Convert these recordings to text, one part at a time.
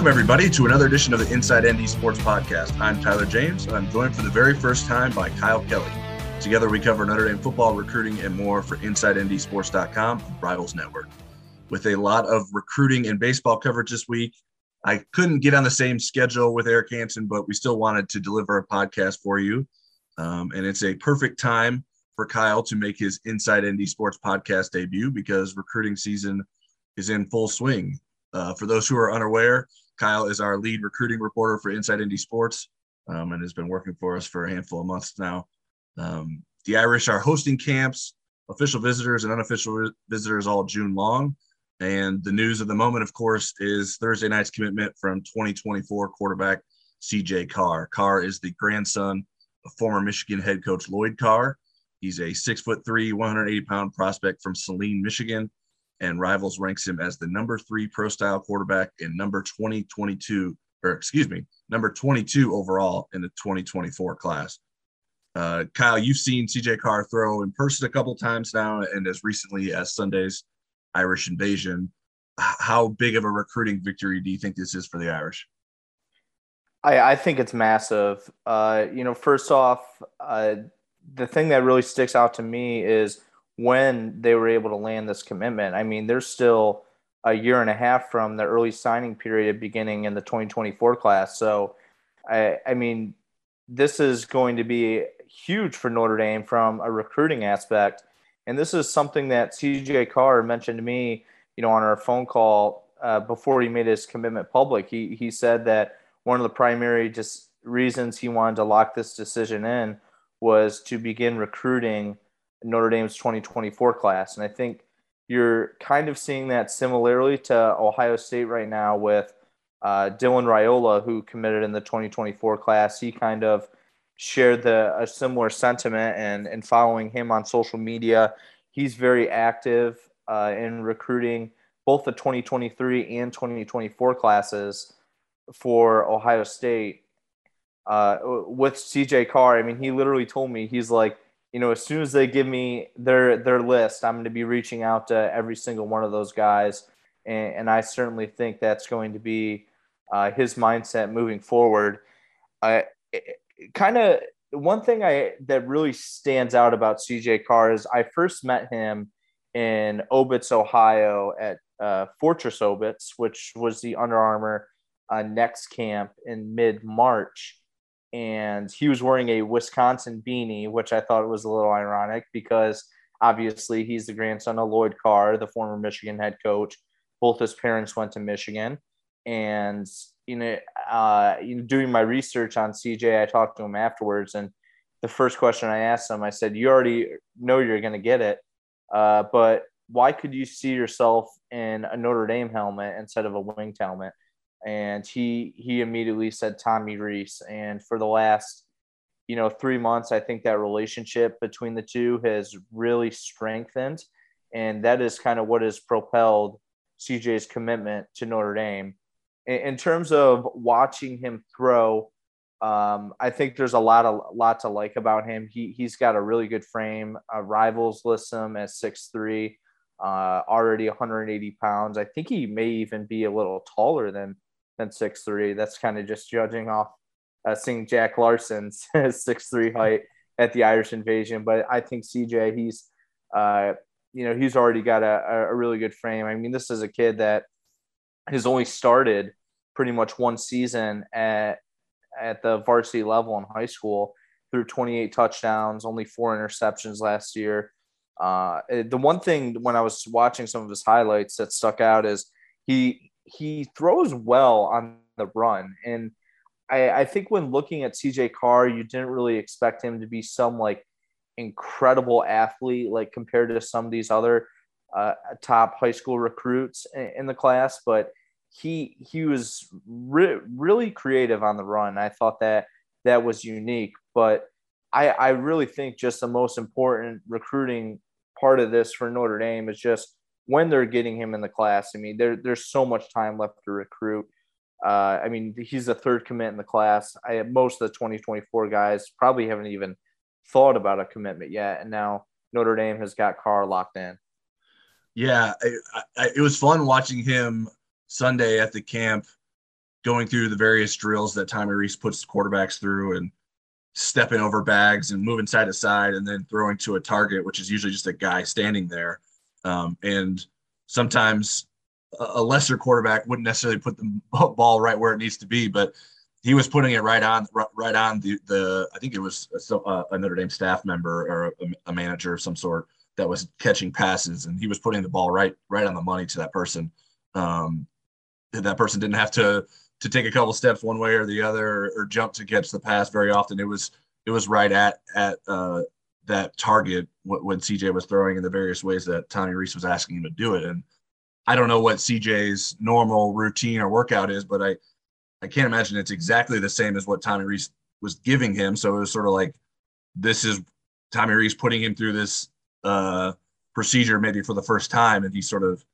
Welcome, everybody, to another edition of the Inside ND Sports Podcast. I'm Tyler James, and I'm joined for the very first time by Kyle Kelly. Together, we cover Notre Dame football, recruiting, and more for InsideNDSports.com, Rivals Network. With a lot of recruiting and baseball coverage this week, I couldn't get on the same schedule with Eric Hansen, but we still wanted to deliver a podcast for you. Um, and it's a perfect time for Kyle to make his Inside ND Sports podcast debut because recruiting season is in full swing. Uh, for those who are unaware, Kyle is our lead recruiting reporter for Inside ND Sports um, and has been working for us for a handful of months now. Um, the Irish are hosting camps, official visitors and unofficial visitors all June long. And the news of the moment, of course, is Thursday night's commitment from 2024 quarterback CJ Carr. Carr is the grandson of former Michigan head coach Lloyd Carr. He's a six foot three, 180 pound prospect from Saline, Michigan and Rivals ranks him as the number three pro style quarterback and number 2022, or excuse me, number 22 overall in the 2024 class. Uh, Kyle, you've seen CJ Carr throw in person a couple times now, and as recently as Sunday's Irish invasion. How big of a recruiting victory do you think this is for the Irish? I, I think it's massive. Uh, you know, first off, uh, the thing that really sticks out to me is when they were able to land this commitment. I mean, they're still a year and a half from the early signing period beginning in the 2024 class. So, I, I mean, this is going to be huge for Notre Dame from a recruiting aspect. And this is something that CJ Carr mentioned to me, you know, on our phone call uh, before he made his commitment public. He, he said that one of the primary just reasons he wanted to lock this decision in was to begin recruiting – Notre Dame's 2024 class. And I think you're kind of seeing that similarly to Ohio State right now with uh, Dylan Raiola, who committed in the 2024 class. He kind of shared the a similar sentiment, and and following him on social media, he's very active uh, in recruiting both the 2023 and 2024 classes for Ohio State. Uh, with CJ Carr, I mean, he literally told me he's like you know, as soon as they give me their their list, I'm going to be reaching out to every single one of those guys, and, and I certainly think that's going to be uh, his mindset moving forward. I kind of one thing I that really stands out about CJ Carr is I first met him in Obetz, Ohio, at uh, Fortress Obetz, which was the Under Armour uh, next camp in mid March and he was wearing a Wisconsin beanie, which I thought was a little ironic because obviously he's the grandson of Lloyd Carr, the former Michigan head coach. Both his parents went to Michigan, and you know, uh, doing my research on CJ, I talked to him afterwards, and the first question I asked him, I said, "You already know you're going to get it, uh, but why could you see yourself in a Notre Dame helmet instead of a winged helmet?" And he he immediately said Tommy Rees. And for the last, you know, three months, I think that relationship between the two has really strengthened, and that is kind of what has propelled CJ's commitment to Notre Dame. In, in terms of watching him throw, um, I think there's a lot of lot to like about him. He he's got a really good frame. Uh, rivals list him at six three. Uh, already 180 pounds. I think he may even be a little taller than than six three. That's kind of just judging off uh, seeing Jack Larsen's six three height at the Irish Invasion. But I think CJ, he's uh, you know he's already got a, a really good frame. I mean, this is a kid that has only started pretty much one season at at the varsity level in high school through 28 touchdowns, only four interceptions last year. Uh, the one thing when I was watching some of his highlights that stuck out is he he throws well on the run. And I, I think when looking at CJ Carr, you didn't really expect him to be some like incredible athlete, like compared to some of these other uh, top high school recruits in, in, the class. But he he was re- really creative on the run. I thought that that was unique. But I, I really think just the most important recruiting part of this for Notre Dame is just when they're getting him in the class. I mean, there, there's so much time left to recruit. Uh, I mean, he's the third commit in the class. I most of the 2024 guys probably haven't even thought about a commitment yet, and now Notre Dame has got Carr locked in. Yeah, I, I, it was fun watching him Sunday at the camp. going through the various drills that Tommy Rees puts quarterbacks through and stepping over bags and moving side to side and then throwing to a target, which is usually just a guy standing there. Um, and sometimes a lesser quarterback wouldn't necessarily put the ball right where it needs to be, but he was putting it right on right on the the I think it was a, a Notre Dame staff member or a, a, manager of some sort that was catching passes and he was putting the ball right right on the money to that person. Um, that person didn't have to to take a couple steps one way or the other or, or jump to catch the pass very often. It was it was right at at uh, that target when CJ was throwing in the various ways that Tommy Rees was asking him to do it. And I don't know what CJ's normal routine or workout is, but I I can't imagine it's exactly the same as what Tommy Rees was giving him. So it was sort of like this is Tommy Rees putting him through this uh, procedure maybe for the first time, and he sort of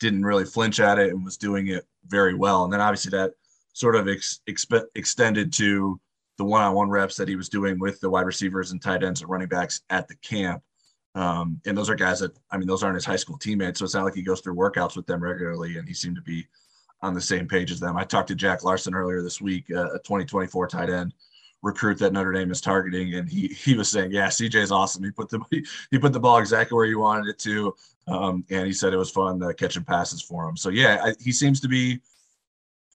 didn't really flinch at it and was doing it very well. And then obviously that sort of ex- exp- extended to the one-on-one reps that he was doing with the wide receivers and tight ends and running backs at the camp. Um, and those are guys that I mean, those aren't his high school teammates, so it's not like he goes through workouts with them regularly, and he seemed to be on the same page as them. I talked to Jack Larsen earlier this week, uh, a 2024 tight end recruit that Notre Dame is targeting, and he he was saying, "Yeah, CJ is awesome. He put the he, he put the ball exactly where you wanted it to, um, and he said it was fun uh, catching passes for him. So yeah, I, he seems to be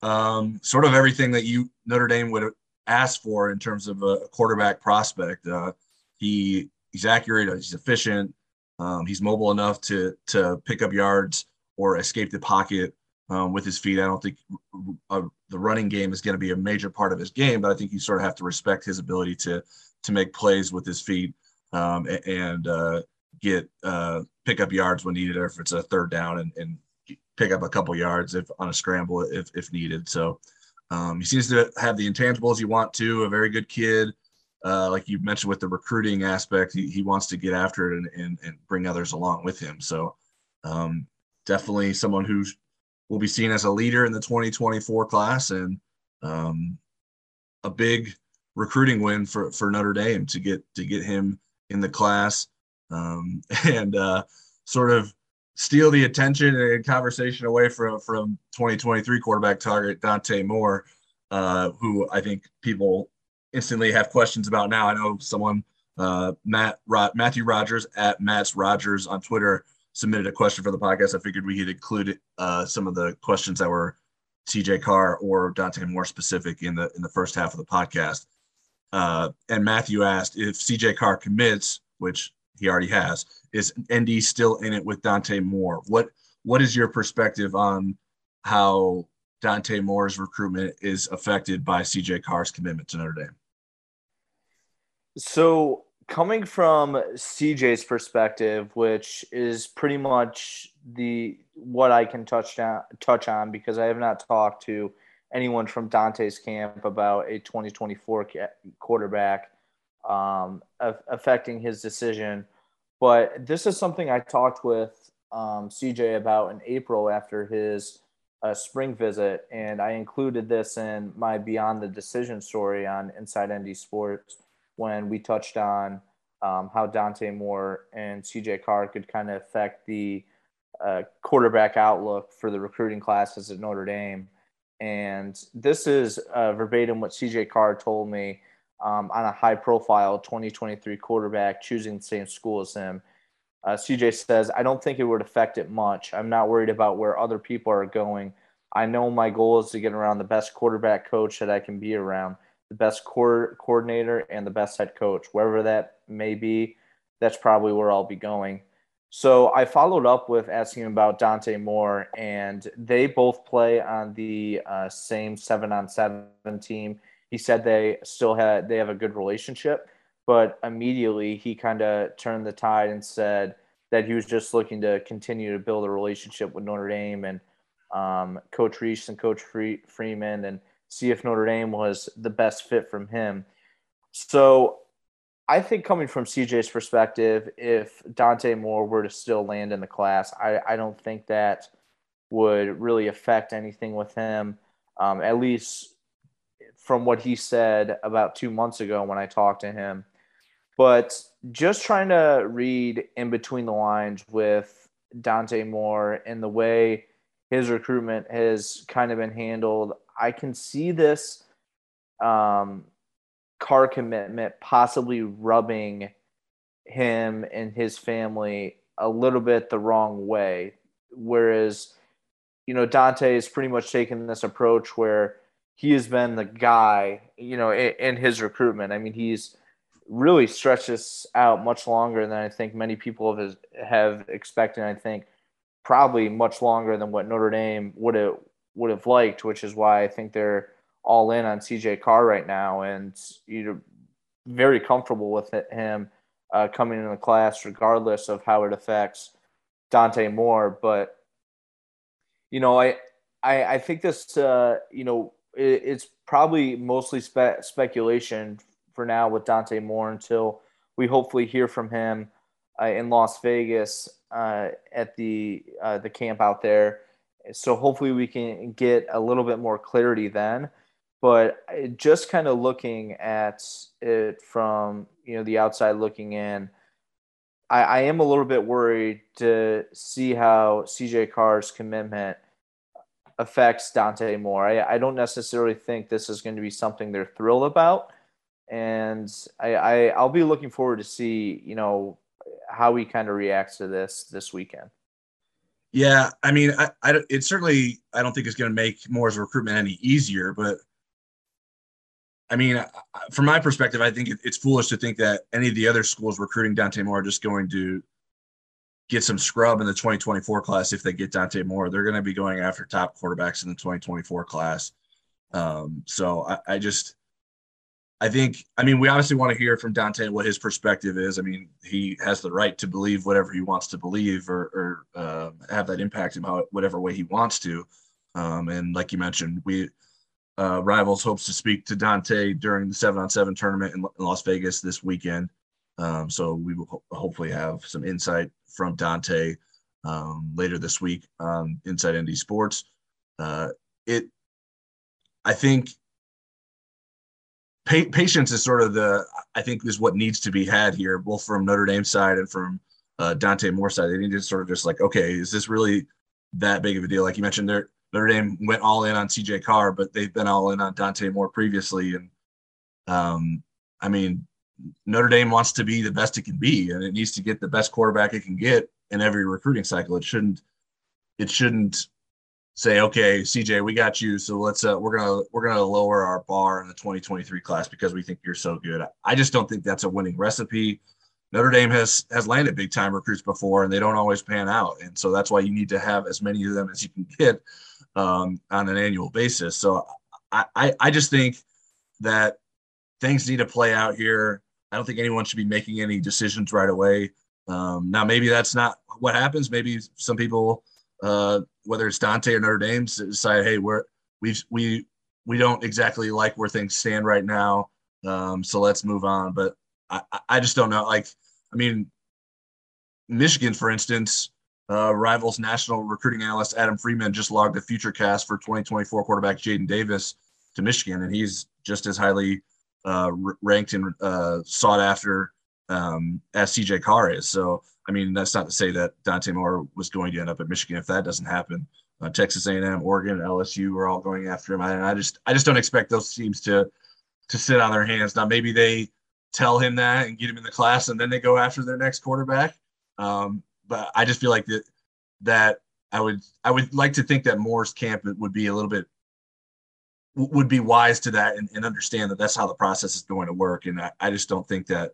um, sort of everything that you Notre Dame would ask for in terms of a quarterback prospect. Uh, he he's accurate. He's efficient. Um, he's mobile enough to to pick up yards or escape the pocket um, with his feet. I don't think uh, the running game is going to be a major part of his game, but I think you sort of have to respect his ability to to make plays with his feet um, and uh, get uh, pick up yards when needed, or if it's a third down and, and pick up a couple yards if on a scramble if if needed. So um, he seems to have the intangibles you want to. A very good kid uh, like you mentioned with the recruiting aspect, he, he wants to get after it and, and, and bring others along with him. So um, definitely someone who will be seen as a leader in the 2024 class and um, a big recruiting win for, for Notre Dame to get to get him in the class um, and uh, sort of steal the attention and conversation away from from 2023 quarterback target Dante Moore, uh, who I think people instantly have questions about now. I know someone, uh, Matt Rod, Matthew Rogers at Matt's Rogers on Twitter submitted a question for the podcast. I figured we could include uh, some of the questions that were CJ Carr or Dante Moore specific in the in the first half of the podcast. Uh, and Matthew asked if CJ Carr commits, which he already has, is ND still in it with Dante Moore? What what is your perspective on how Dante Moore's recruitment is affected by CJ Carr's commitment to Notre Dame? So, coming from CJ's perspective, which is pretty much the what I can touch on, touch on because I have not talked to anyone from Dante's camp about a 2024 quarterback um, affecting his decision. But this is something I talked with um, CJ about in April after his uh, spring visit, and I included this in my Beyond the Decision story on Inside ND Sports when we touched on um, how Dante Moore and CJ Carr could kind of affect the uh, quarterback outlook for the recruiting classes at Notre Dame. And this is uh, verbatim what CJ Carr told me um, on a high profile 2023 quarterback choosing the same school as him. Uh, CJ says, I don't think it would affect it much. I'm not worried about where other people are going. I know my goal is to get around the best quarterback coach that I can be around the best core coordinator and the best head coach, wherever that may be. That's probably where I'll be going. So I followed up with asking about Dante Moore, and they both play on the uh, same seven on seven team. He said they still had they have a good relationship, but immediately he kind of turned the tide and said that he was just looking to continue to build a relationship with Notre Dame and um, Coach Rees and Coach Free- Freeman and see if Notre Dame was the best fit from him. So I think coming from CJ's perspective, if Dante Moore were to still land in the class, I, I don't think that would really affect anything with him. Um, at least from what he said about two months ago when I talked to him. But just trying to read in between the lines with Dante Moore and the way his recruitment has kind of been handled, I can see this um, car commitment possibly rubbing him and his family a little bit the wrong way. Whereas, you know, Dante is pretty much taking this approach where he has been the guy, you know, in, in his recruitment. I mean, he's really stretched this out much longer than I think many people have have expected. I think probably much longer than what Notre Dame would have would have liked, which is why I think they're all in on CJ Carr right now, and you know, very comfortable with him uh, coming in the class, regardless of how it affects Dante Moore. But you know, I I, I think this uh, you know it, it's probably mostly spe- speculation for now with Dante Moore until we hopefully hear from him uh, in Las Vegas uh, at the uh, the camp out there. So hopefully we can get a little bit more clarity then. But just kind of looking at it from you know the outside looking in, I, I am a little bit worried to see how CJ Carr's commitment affects Dante Moore. I, I don't necessarily think this is going to be something they're thrilled about. And I, I I'll be looking forward to see, you know, how he kind of reacts to this this weekend. Yeah, I mean, I, I it certainly I don't think it's going to make Moore's recruitment any easier, but I mean, from my perspective, I think it's foolish to think that any of the other schools recruiting Dante Moore are just going to get some scrub in the 2024 class if they get Dante Moore. They're going to be going after top quarterbacks in the 2024 class. Um, so I, I, just, I think, I mean, we obviously want to hear from Dante what his perspective is. I mean, he has the right to believe whatever he wants to believe or, or uh, have that impact him how, whatever way he wants to. Um, and like you mentioned, we, uh, Rivals hopes to speak to Dante during the seven on seven tournament in, in Las Vegas this weekend. Um, so we will ho- hopefully have some insight from Dante um, later this week on Inside ND Sports. Uh, it, I think, pa- patience is sort of the, I think, is what needs to be had here, both from Notre Dame side and from uh, Dante Moore side. They need to sort of just like, okay, is this really that big of a deal? Like you mentioned, there Notre Dame went all in on CJ Carr, but they've been all in on Dante Moore previously. And um, I mean, Notre Dame wants to be the best it can be, and it needs to get the best quarterback it can get in every recruiting cycle. It shouldn't. It shouldn't say, okay, CJ, we got you, so let's uh, we're gonna we're gonna lower our bar in the 2023 class because we think you're so good. I just don't think that's a winning recipe. Notre Dame has has landed big time recruits before, and they don't always pan out, and so that's why you need to have as many of them as you can get um, on an annual basis. So I, I, I just think that things need to play out here. I don't think anyone should be making any decisions right away. Um, now, maybe that's not what happens. Maybe some people, uh, whether it's Dante or Notre Dame, decide, hey, we're we we we don't exactly like where things stand right now, um, so let's move on. But I, I just don't know. Like, I mean, Michigan, for instance, uh, Rivals national recruiting analyst Adam Friedman just logged a future cast for 2024 quarterback Jadyn Davis to Michigan, and he's just as highly uh, ranked and uh, sought after um, as CJ Carr is. So, I mean, that's not to say that Dante Moore was going to end up at Michigan if that doesn't happen. Uh, Texas A&M, Oregon, LSU are all going after him. I, I just, I just don't expect those teams to to sit on their hands. Now, maybe they tell him that and get him in the class, and then they go after their next quarterback. Um, but I just feel like that that I would I would like to think that Moore's camp would be a little bit would be wise to that and, and understand that that's how the process is going to work. And I, I just don't think that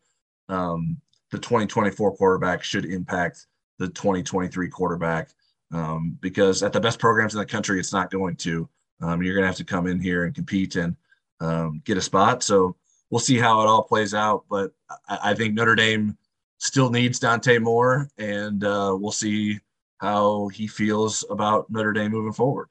um, the 2024 quarterback should impact the 2023 quarterback um, because at the best programs in the country, it's not going to. Um, you're going to have to come in here and compete and um, get a spot. So we'll see how it all plays out. But I, I think Notre Dame still needs Dante Moore, and uh, we'll see how he feels about Notre Dame moving forward.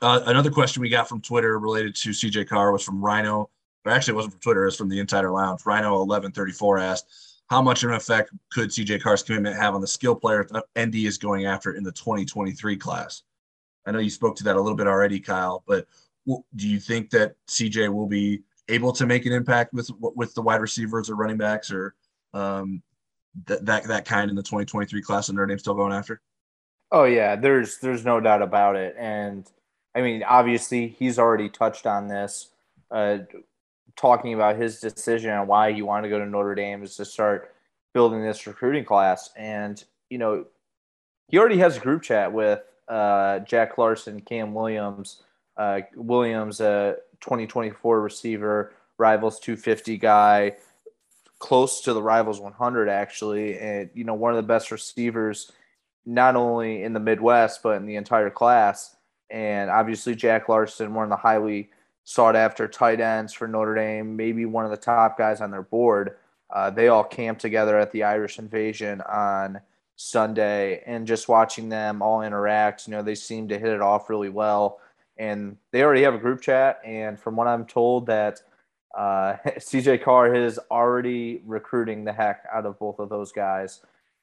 Uh, another question we got from Twitter related to CJ Carr was from Rhino. Or actually, it wasn't from Twitter, it was from the Insider Lounge. Rhino1134 asked, How much of an effect could CJ Carr's commitment have on the skill players ND is going after in the 2023 class? I know you spoke to that a little bit already, Kyle, but do you think that CJ will be able to make an impact with with the wide receivers or running backs or um, that that kind in the 2023 class of Notre Dame still going after? Oh yeah, there's there's no doubt about it, and I mean, obviously, he's already touched on this, uh, talking about his decision and why he wanted to go to Notre Dame is to start building this recruiting class. And, you know, he already has a group chat with uh, Jack Larsen, Cam Williams, uh, Williams, a 2024 receiver, Rivals 250 guy, close to the Rivals 100 actually, and you know one of the best receivers, not only in the Midwest but in the entire class. And obviously Jack Larsen, one of the highly sought after tight ends for Notre Dame, maybe one of the top guys on their board. Uh, they all camped together at the Irish Invasion on Sunday, and just watching them all interact, you know, they seem to hit it off really well. And they already have a group chat, and from what I'm told, that uh, CJ Carr is already recruiting the heck out of both of those guys,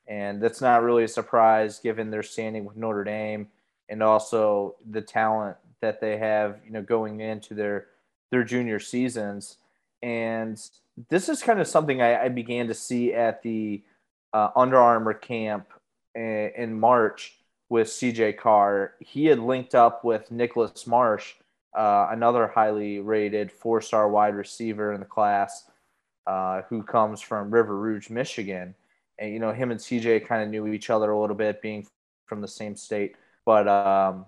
and that's not really a surprise given their standing with Notre Dame and also the talent that they have, you know, going into their their junior seasons. And this is kind of something I, I began to see at the uh, Under Armour camp in, in March with CJ Carr. He had linked up with Nicholas Marsh, uh, another highly rated four star wide receiver in the class, uh, who comes from River Rouge, Michigan. And, you know, him and CJ kind of knew each other a little bit, being from the same state. But, um,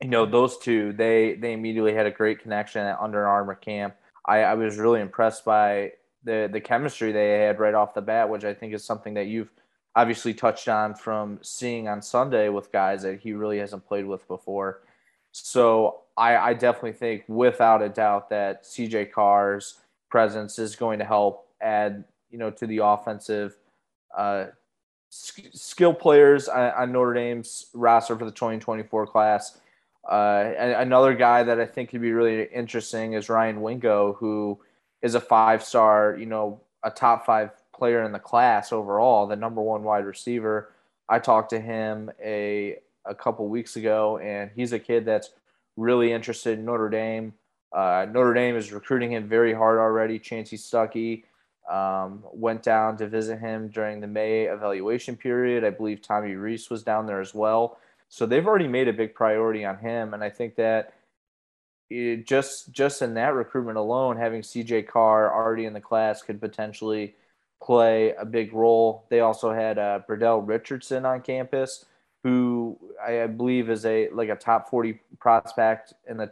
you know, those two, they, they immediately had a great connection at Under Armour camp. I, I was really impressed by the the chemistry they had right off the bat, which I think is something that you've obviously touched on from seeing on Sunday with guys that he really hasn't played with before. So I, I definitely think, without a doubt, that CJ Carr's presence is going to help add, you know, to the offensive uh, skill players on, Notre Dame's roster for the 2024 class. Uh, another guy that I think could be really interesting is Ryan Wingo, who is a five star, you know, a top five player in the class overall, the number one wide receiver. I talked to him a a couple weeks ago, and he's a kid that's really interested in Notre Dame. Uh, Notre Dame is recruiting him very hard already. Chansi Stuckey um, went down to visit him during the May evaluation period. I believe Tommy Rees was down there as well. So they've already made a big priority on him, and I think that it just just in that recruitment alone, having CJ Carr already in the class could potentially play a big role. They also had uh, Bradell Richardson on campus, who I believe is a like a top 40 prospect in the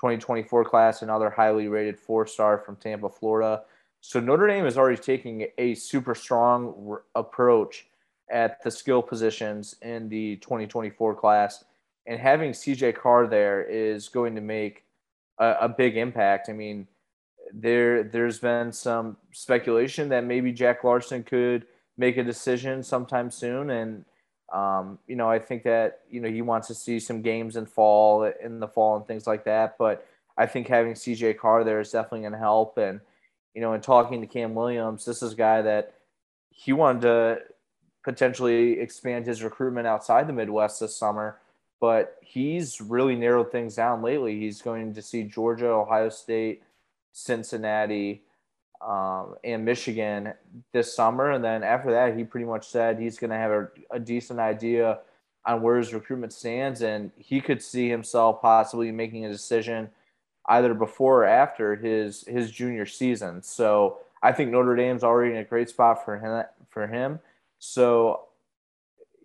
2024 class, another highly rated four star from Tampa, Florida. So Notre Dame is already taking a super strong approach at the skill positions in the 2024 class, and having CJ Carr there is going to make a, a big impact. I mean, there there's been some speculation that maybe Jack Larsen could make a decision sometime soon, and um, you know I think that you know he wants to see some games in fall in the fall and things like that. But I think having CJ Carr there is definitely going to help. And you know, in talking to Cam Williams, this is a guy that he wanted to potentially expand his recruitment outside the Midwest this summer but he's really narrowed things down lately. He's going to see Georgia, Ohio State, Cincinnati, um, and Michigan this summer. And then after that, he pretty much said he's going to have a, a, decent idea on where his recruitment stands. And he could see himself possibly making a decision either before or after his, his junior season. So I think Notre Dame's already in a great spot for him. For him. So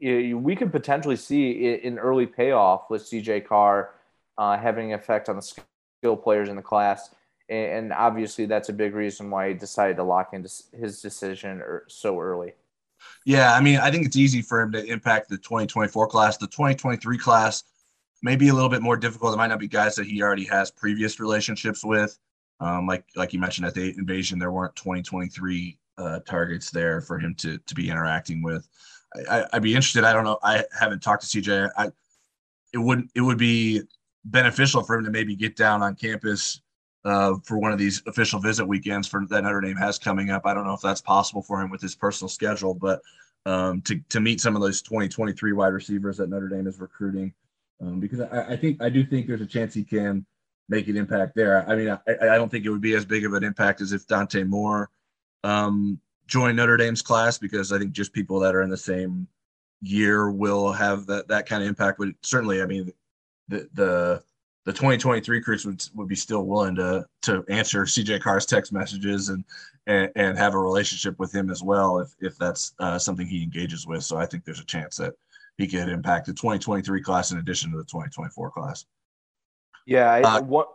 we could potentially see an early payoff with CJ Carr uh, having an effect on the skill players in the class. And obviously, that's a big reason why he decided to lock into his decision so early. Yeah, I mean, I think it's easy for him to impact the 2024 class. The 2023 class may be a little bit more difficult. It might not be guys that he already has previous relationships with. Um, like like you mentioned at the invasion, there weren't 2023 uh, targets there for him to to be interacting with. I, would be interested. I don't know. I haven't talked to CJ. I it wouldn't. it would be beneficial for him to maybe get down on campus uh, for one of these official visit weekends for that Notre Dame has coming up. I don't know if that's possible for him with his personal schedule, but um, to to meet some of those 2023 wide receivers that Notre Dame is recruiting, um, because I, I, think I do think there's a chance he can make an impact there. I mean, I, I don't think it would be as big of an impact as if Dante Moore um, join Notre Dame's class because I think just people that are in the same year will have that that kind of impact. But certainly, I mean, the the the 2023 recruits would, would be still willing to to answer CJ Carr's text messages and and, and have a relationship with him as well if if that's uh, something he engages with. So I think there's a chance that he could impact the 2023 class in addition to the 2024 class. Yeah, I, uh, what?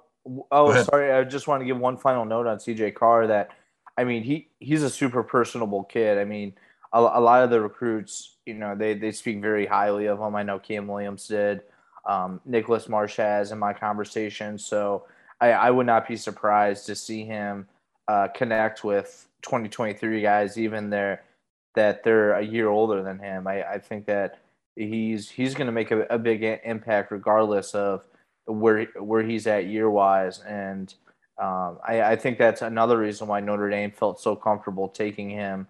Oh, sorry. I just want to give one final note on CJ Carr that, I mean, he he's a super personable kid. I mean, a, a lot of the recruits, you know, they they speak very highly of him. I know Cam Williams did um, Nicholas Marsh has in my conversation. So I, I, would not be surprised to see him uh, connect with 2023 guys, even there that they're a year older than him. I, I think that he's he's going to make a, a, big impact regardless of where where he's at year wise. And um, I, I think that's another reason why Notre Dame felt so comfortable taking him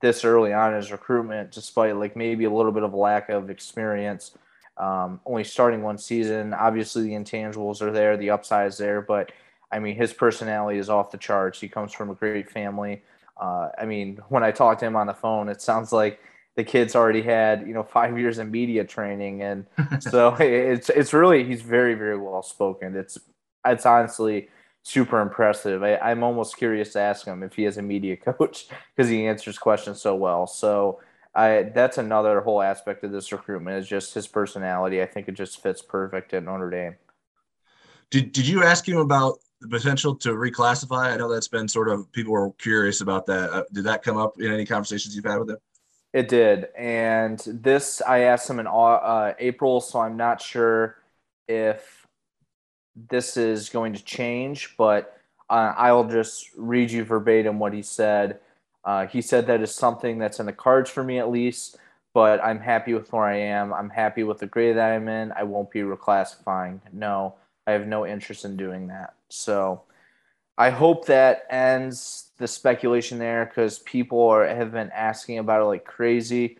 this early on in his recruitment, despite like maybe a little bit of lack of experience um, only starting one season. Obviously, the intangibles are there, the upside is there, but I mean, his personality is off the charts. He comes from a great family. Uh, I mean, when I talked to him on the phone, it sounds like the kid's already had you know five years in media training, and so it's it's really he's very very well spoken. It's it's honestly super impressive. I, I'm almost curious to ask him if he has a media coach because he answers questions so well. So I that's another whole aspect of this recruitment is just his personality. I think it just fits perfect at Notre Dame. Did Did you ask him about the potential to reclassify? I know that's been sort of people were curious about that. Uh, did that come up in any conversations you've had with him? It did, and this I asked him in uh, April, so I'm not sure if this is going to change, but uh, I'll just read you verbatim what he said. Uh, he said that is something that's in the cards for me at least, but I'm happy with where I am. I'm happy with the grade that I'm in. I won't be reclassifying. No, I have no interest in doing that. So I hope that ends the speculation there because people are, have been asking about it like crazy.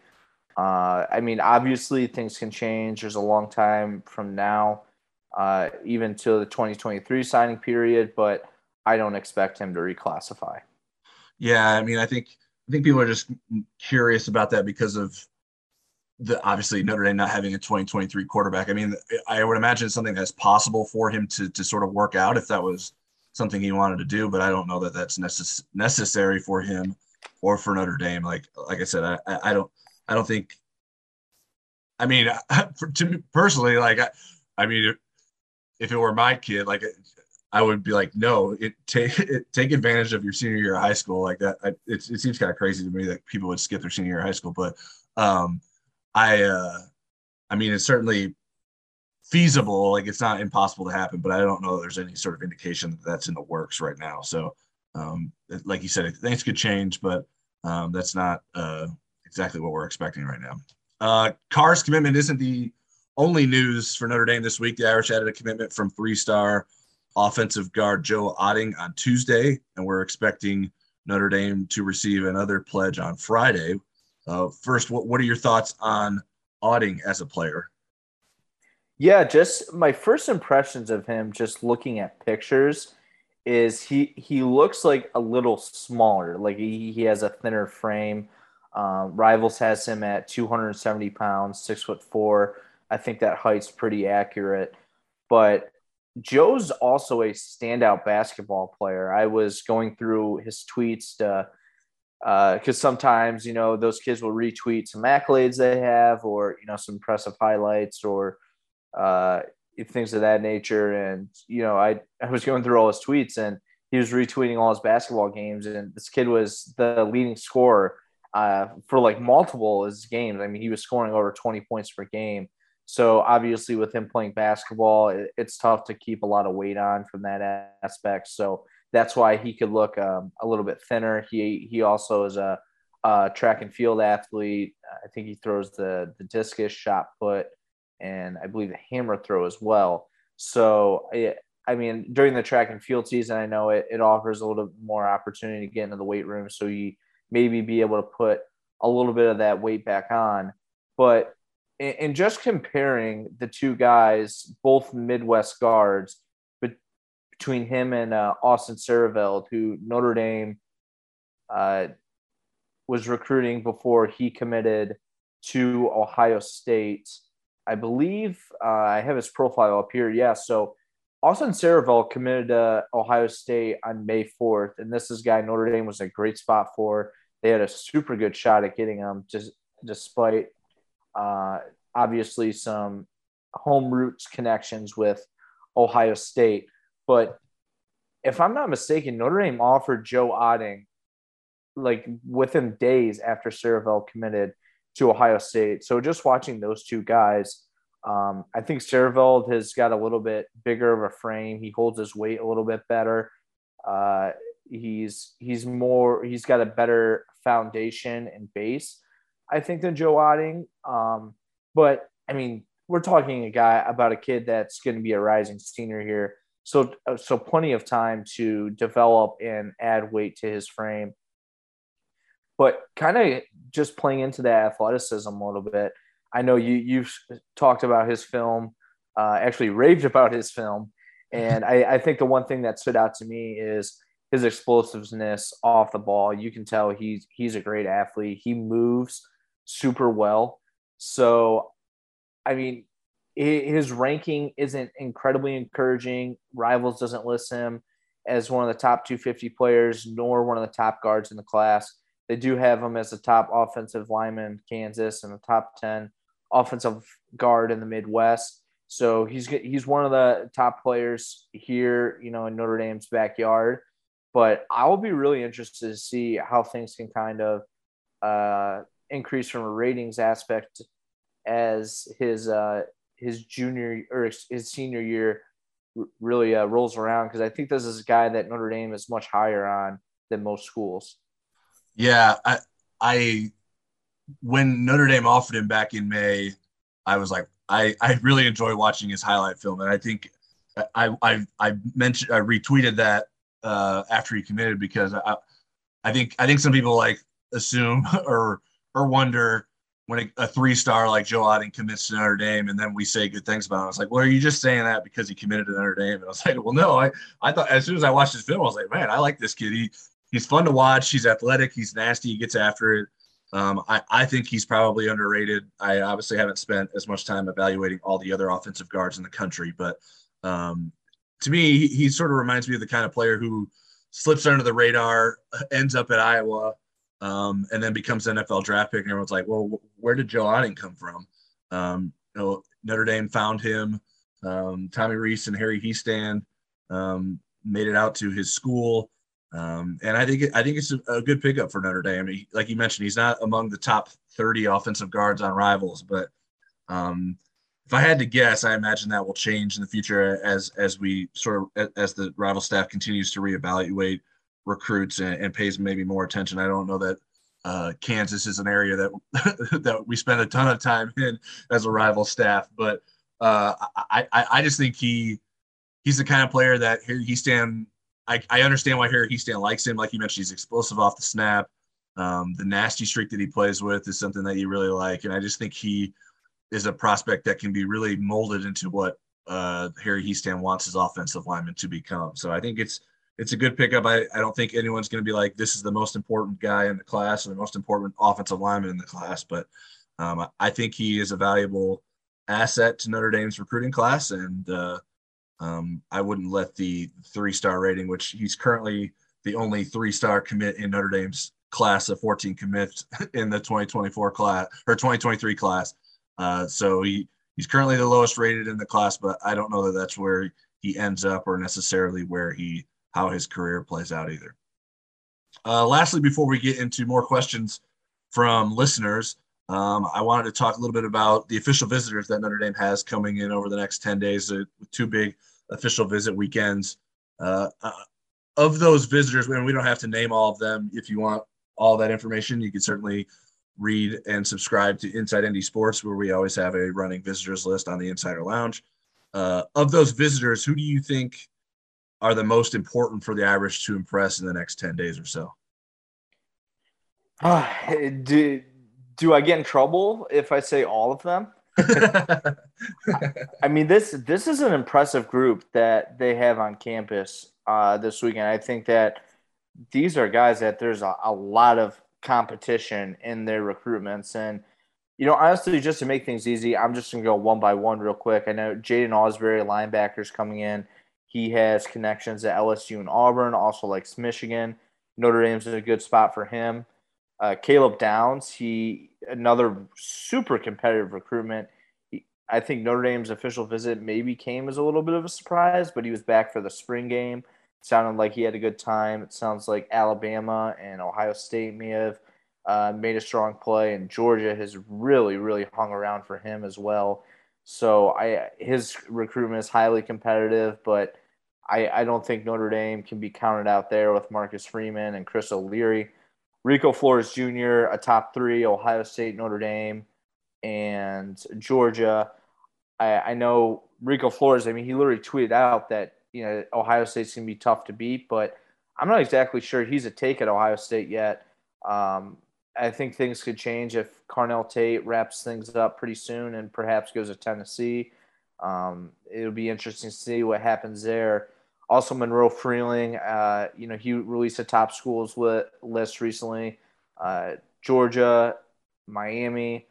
Uh, I mean, obviously things can change. There's a long time from now, uh, even to the 2023 signing period, but I don't expect him to reclassify. Yeah, I mean, I think I think people are just curious about that because of the obviously Notre Dame not having a 2023 quarterback. I mean, I would imagine something that's possible for him to to sort of work out if that was something he wanted to do, but I don't know that that's necess- necessary for him or for Notre Dame. Like like I said, I I don't I don't think. I mean, for, to me personally, like I, I mean, if, it were my kid, like I would be like, no, it take it, take advantage of your senior year of high school like that. I, it, it seems kind of crazy to me that people would skip their senior year of high school, but um, I, uh, I mean, it's certainly feasible. Like it's not impossible to happen, but I don't know there's any sort of indication that that's in the works right now. So, um, like you said, things could change, but um, that's not uh, exactly what we're expecting right now. Uh, commitment isn't the only news for Notre Dame this week. The Irish added a commitment from three-star offensive guard Joe Otting on Tuesday, and we're expecting Notre Dame to receive another pledge on Friday. Uh, first, what, what are your thoughts on Otting as a player? Yeah, just my first impressions of him, just looking at pictures, is he he looks like a little smaller. Like he, he has a thinner frame. Um, Rivals has him at 270 pounds, six foot four. I think that height's pretty accurate. But Joe's also a standout basketball player. I was going through his tweets to because uh, sometimes you know those kids will retweet some accolades they have or you know some impressive highlights or uh, things of that nature and you know I, I was going through all his tweets and he was retweeting all his basketball games and this kid was the leading scorer uh, for like multiple his games i mean he was scoring over 20 points per game so obviously, with him playing basketball, it, it's tough to keep a lot of weight on from that aspect. So that's why he could look um, a little bit thinner. He he also is a, a, track and field athlete. I think he throws the the discus, shot put, and I believe the hammer throw as well. So it, I mean, during the track and field season, I know it, it offers a little more opportunity to get into the weight room. So you maybe be able to put a little bit of that weight back on. But and just comparing the two guys, both Midwest guards, but between him and uh, Austin Siereveld, who Notre Dame uh, was recruiting before he committed to Ohio State. I believe uh, I have his profile up here. Yeah, so Austin Siereveld committed to Ohio State on May 4th, and this is guy Notre Dame was a great spot for. They had a super good shot at getting him, just despite uh, obviously some home roots connections with Ohio State. But if I'm not mistaken, Notre Dame offered Joe Otting like within days after Siereveld committed to Ohio State. So just watching those two guys, um, I think Siereveld has got a little bit bigger of a frame. He holds his weight a little bit better. Uh, he's he's more he's got a better foundation and base, I think, than Joe Otting. Um, but I mean, we're talking a guy about a kid that's going to be a rising senior here. So, so plenty of time to develop and add weight to his frame. But kind of just playing into that athleticism a little bit. I know you you've talked about his film, uh, actually raved about his film, and I, I think the one thing that stood out to me is his explosiveness off the ball. You can tell he's he's a great athlete. He moves super well. So I mean, his ranking isn't incredibly encouraging. Rivals doesn't list him as one of the top 250 players, nor one of the top guards in the class. They do have him as a top offensive lineman, in Kansas, and a top 10 offensive guard in the Midwest. So he's he's one of the top players here, you know, in Notre Dame's backyard. But I will be really interested to see how things can kind of uh, increase from a ratings aspect as his uh, his junior or his senior year really uh, rolls around because I think this is a guy that Notre Dame is much higher on than most schools. Yeah, I I when Notre Dame offered him back in May, I was like, I I really enjoy watching his highlight film, and I think I I I mentioned I retweeted that uh, after he committed because I I think I think some people like assume or or wonder when a, a three star like Joe Otting commits to Notre Dame and then we say good things about him. I was like, well, are you just saying that because he committed to Notre Dame? And I was like, well, no, I, I thought as soon as I watched his film, I was like, man, I like this kid. He, he's fun to watch. He's athletic. He's nasty. He gets after it. Um, I, I think he's probably underrated. I obviously haven't spent as much time evaluating all the other offensive guards in the country, but um, to me, he, he sort of reminds me of the kind of player who slips under the radar, ends up at Iowa, um, and then becomes NFL draft pick. And everyone's like, well, where did Joe Otting come from? Um, you know, Notre Dame found him. Um, Tommy Rees and Harry Hiestand um, made it out to his school. Um, and I think I think it's a, good pickup for Notre Dame. He, like you mentioned, he's not among the top 30 offensive guards on rivals, but um, if I had to guess, I imagine that will change in the future as as we sort of as the rival staff continues to reevaluate recruits and, and pays maybe more attention. I don't know that uh, Kansas is an area that that we spend a ton of time in as a rival staff, but uh, I, I, I just think he he's the kind of player that here Hiestand. I, I understand why Harry Hiestand likes him. Like you mentioned, he's explosive off the snap. Um, the nasty streak that he plays with is something that you really like, and I just think he is a prospect that can be really molded into what uh, Harry Hiestand wants his offensive lineman to become. So I think it's it's a good pickup. I, I don't think anyone's going to be like, this is the most important guy in the class or the most important offensive lineman in the class, but um, I think he is a valuable asset to Notre Dame's recruiting class. And uh, um, I wouldn't let the three star rating, which he's currently the only three star commit in Notre Dame's class of 14 commits in the 2024 class or 2023 class. Uh, so he, he's currently the lowest rated in the class, but I don't know that that's where he ends up or necessarily where he how his career plays out either. Uh, lastly, before we get into more questions from listeners, um, I wanted to talk a little bit about the official visitors that Notre Dame has coming in over the next 10 days uh, two big official visit weekends. Uh, uh, of those visitors, and we don't have to name all of them. If you want all that information, you can certainly read and subscribe to Inside ND Sports, where we always have a running visitors list on the Insider Lounge. Uh, of those visitors, who do you think are the most important for the Irish to impress in the next 10 days or so? Uh, do, do I get in trouble if I say all of them? I mean, this this is an impressive group that they have on campus uh, this weekend. I think that these are guys that there's a, a lot of competition in their recruitments. And, you know, honestly, just to make things easy, I'm just going to go one by one real quick. I know Jaden Ausberry, linebackers coming in. He has connections at LSU and Auburn, also likes Michigan. Notre Dame's in a good spot for him. Uh, Caleb Downs, he another super competitive recruitment. He, I think Notre Dame's official visit maybe came as a little bit of a surprise, but he was back for the spring game. sounded like he had a good time. It sounds like Alabama and Ohio State may have uh, made a strong play, and Georgia has really, really hung around for him as well. So I his recruitment is highly competitive, but I, I don't think Notre Dame can be counted out there with Marcus Freeman and Chris O'Leary. Rico Flores Jr., a top three, Ohio State, Notre Dame, and Georgia. I, I know Rico Flores, I mean, he literally tweeted out that, you know, Ohio State's going to be tough to beat, but I'm not exactly sure he's a take at Ohio State yet. Um, I think things could change if Carnell Tate wraps things up pretty soon and perhaps goes to Tennessee. Um, it'll be interesting to see what happens there. Also, Monroe Freeling, uh, you know, he released a top schools list recently. Uh, Georgia, Miami,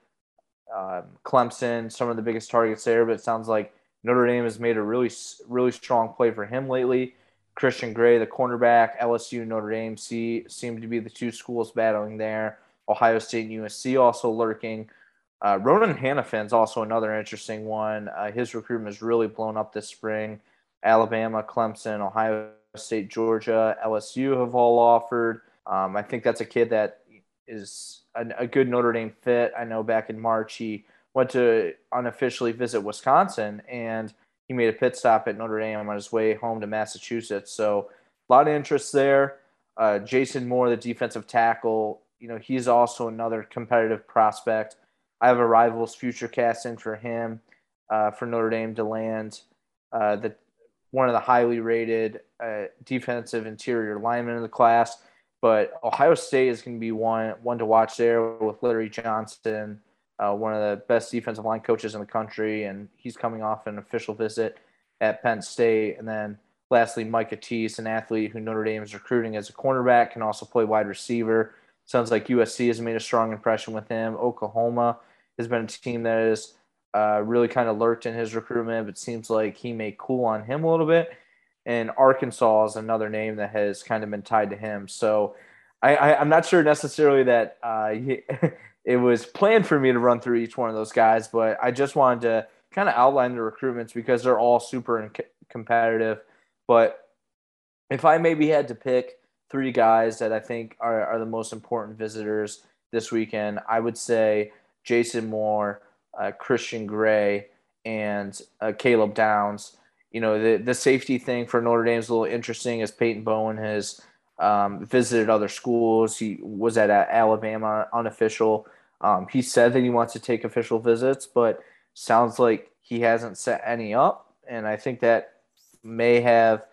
um, Clemson, some of the biggest targets there. But it sounds like Notre Dame has made a really, really strong play for him lately. Christian Gray, the cornerback, LSU, Notre Dame, see, seem to be the two schools battling there. Ohio State and USC also lurking. Uh, Ronan Hanafin also another interesting one. Uh, his recruitment has really blown up this spring. Alabama, Clemson, Ohio State, Georgia, LSU have all offered. Um, I think that's a kid that is a, a, good Notre Dame fit. I know back in March he went to unofficially visit Wisconsin and he made a pit stop at Notre Dame on his way home to Massachusetts. So a lot of interest there. Uh, Jason Moore, the defensive tackle, you know, he's also another competitive prospect. I have a rivals future casting for him uh, for Notre Dame to land. Uh, the one of the highly rated uh, defensive interior linemen in the class. But Ohio State is going to be one one to watch there with Larry Johnson, uh, one of the best defensive line coaches in the country, and he's coming off an official visit at Penn State. And then lastly, Micah Tease, an athlete who Notre Dame is recruiting as a cornerback, can also play wide receiver. Sounds like USC has made a strong impression with him. Oklahoma has been a team that has uh, really kind of lurked in his recruitment, but seems like he may cool on him a little bit. And Arkansas is another name that has kind of been tied to him. So I, am not sure necessarily that uh, he, it was planned for me to run through each one of those guys, but I just wanted to kind of outline the recruitments because they're all super competitive. But if I maybe had to pick three guys that I think are, are the most important visitors this weekend. I would say Jason Moore, uh, Christian Gray, and uh, Caleb Downs. You know, the, the safety thing for Notre Dame is a little interesting as Peyton Bowen has um, visited other schools. He was at Alabama unofficial. Um, he said that he wants to take official visits, but sounds like he hasn't set any up. And I think that may have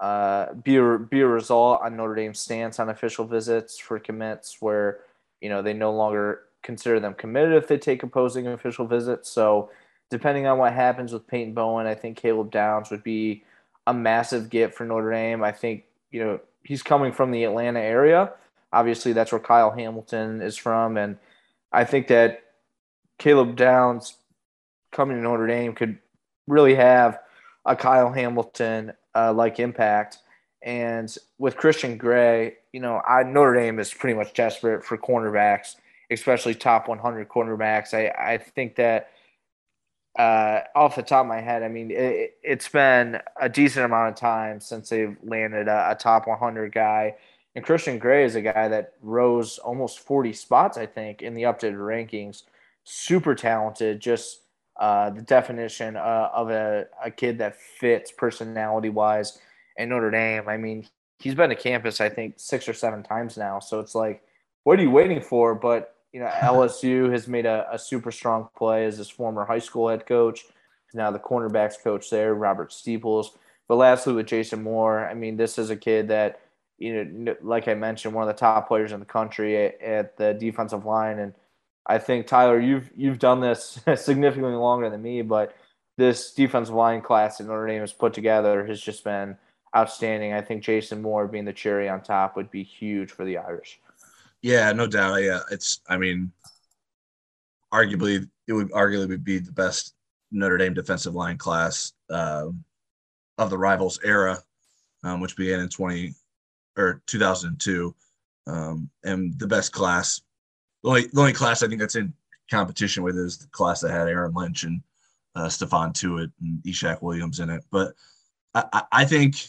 uh, be a, be a result on Notre Dame's stance on official visits for commits, where you know they no longer consider them committed if they take opposing official visits. So, depending on what happens with Peyton Bowen, I think Caleb Downs would be a massive get for Notre Dame. I think you know he's coming from the Atlanta area. Obviously, that's where Kyle Hamilton is from, and I think that Caleb Downs coming to Notre Dame could really have a Kyle Hamilton uh, like impact. And with Christian Gray, you know, I Notre Dame is pretty much desperate for cornerbacks, especially top 100 cornerbacks. I, I think that uh, off the top of my head, I mean, it, has been a decent amount of time since they've landed a, a, top 100 guy. And Christian Gray is a guy that rose almost 40 spots, I think, in the updated rankings. Super talented, just uh, the definition uh, of a, a kid that fits personality wise in Notre Dame. I mean, he's been to campus, I think, six or seven times now. So it's like, what are you waiting for? But, you know, LSU has made a, a super strong play as his former high school head coach. now the cornerbacks coach there, Robert Steeples. But lastly, with Jason Moore, I mean, this is a kid that, you know, like I mentioned, one of the top players in the country at, at the defensive line. And, I think Tyler, you've you've done this significantly longer than me, but this defensive line class that Notre Dame has put together has just been outstanding. I think Jason Moore being the cherry on top would be huge for the Irish. Yeah, no doubt. Yeah, it's. I mean, arguably, it would arguably be the best Notre Dame defensive line class. Um, of the rivals era, um, which began in 20 or 2002. Um, and the best class, the only, the only class I think that's in competition with is the class that had Aaron Lynch and uh, Stephon Tuitt and Ishaq Williams in it. But I, I think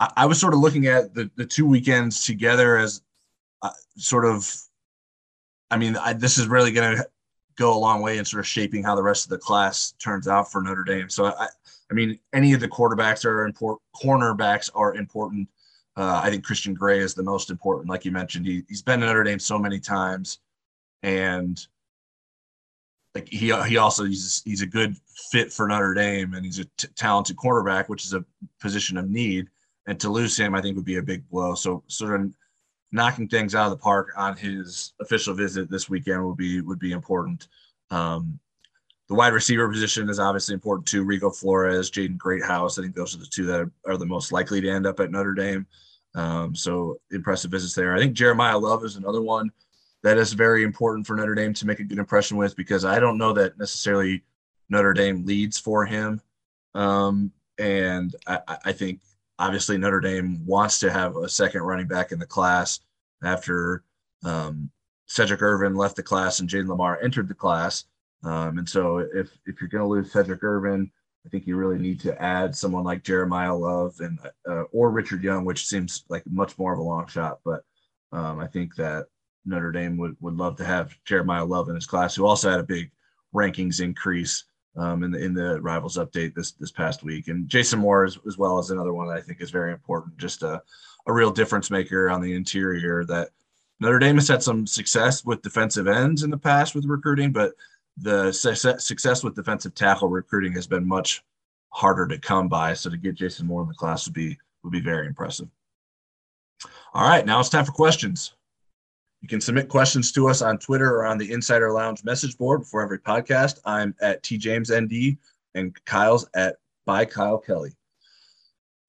I, I, was sort of looking at the, the two weekends together as uh, sort of, I mean, I, this is really going to go a long way in sort of shaping how the rest of the class turns out for Notre Dame. So I, I mean, any of the quarterbacks are important, cornerbacks are important. Uh, I think Christian Gray is the most important, like you mentioned. He, he's been in Notre Dame so many times, and like he he also he's he's a good fit for Notre Dame, and he's a t- talented quarterback, which is a position of need. And to lose him, I think would be a big blow. So sort of knocking things out of the park on his official visit this weekend would be would be important. Um, the wide receiver position is obviously important too. Rico Flores, Jaden Greathouse. I think those are the two that are, the most likely to end up at Notre Dame. Um, so impressive visits there. I think Jeremiyah Love is another one that is very important for Notre Dame to make a good impression with because I don't know that necessarily Notre Dame leads for him. Um, and I, I, think obviously Notre Dame wants to have a second running back in the class after um, Cedric Irvin left the class and Jayden Limar entered the class. Um, and so if if you're going to lose Cedric Irvin, I think you really need to add someone like Jeremiyah Love and uh, or Richard Young, which seems like much more of a long shot. But um, I think that Notre Dame would, would love to have Jeremiyah Love in his class, who also had a big rankings increase um, in the in the rivals update this this past week. And Jason Moore as, as well as another one that I think is very important, just a, a real difference maker on the interior that Notre Dame has had some success with defensive ends in the past with recruiting, but the success with defensive tackle recruiting has been much harder to come by. So to get Jason Moore in the class would be would be very impressive. All right, now it's time for questions. You can submit questions to us on Twitter or on the Insider Lounge message board before every podcast. I'm at tjamesnd and Kyle's at by Kyle Kelly.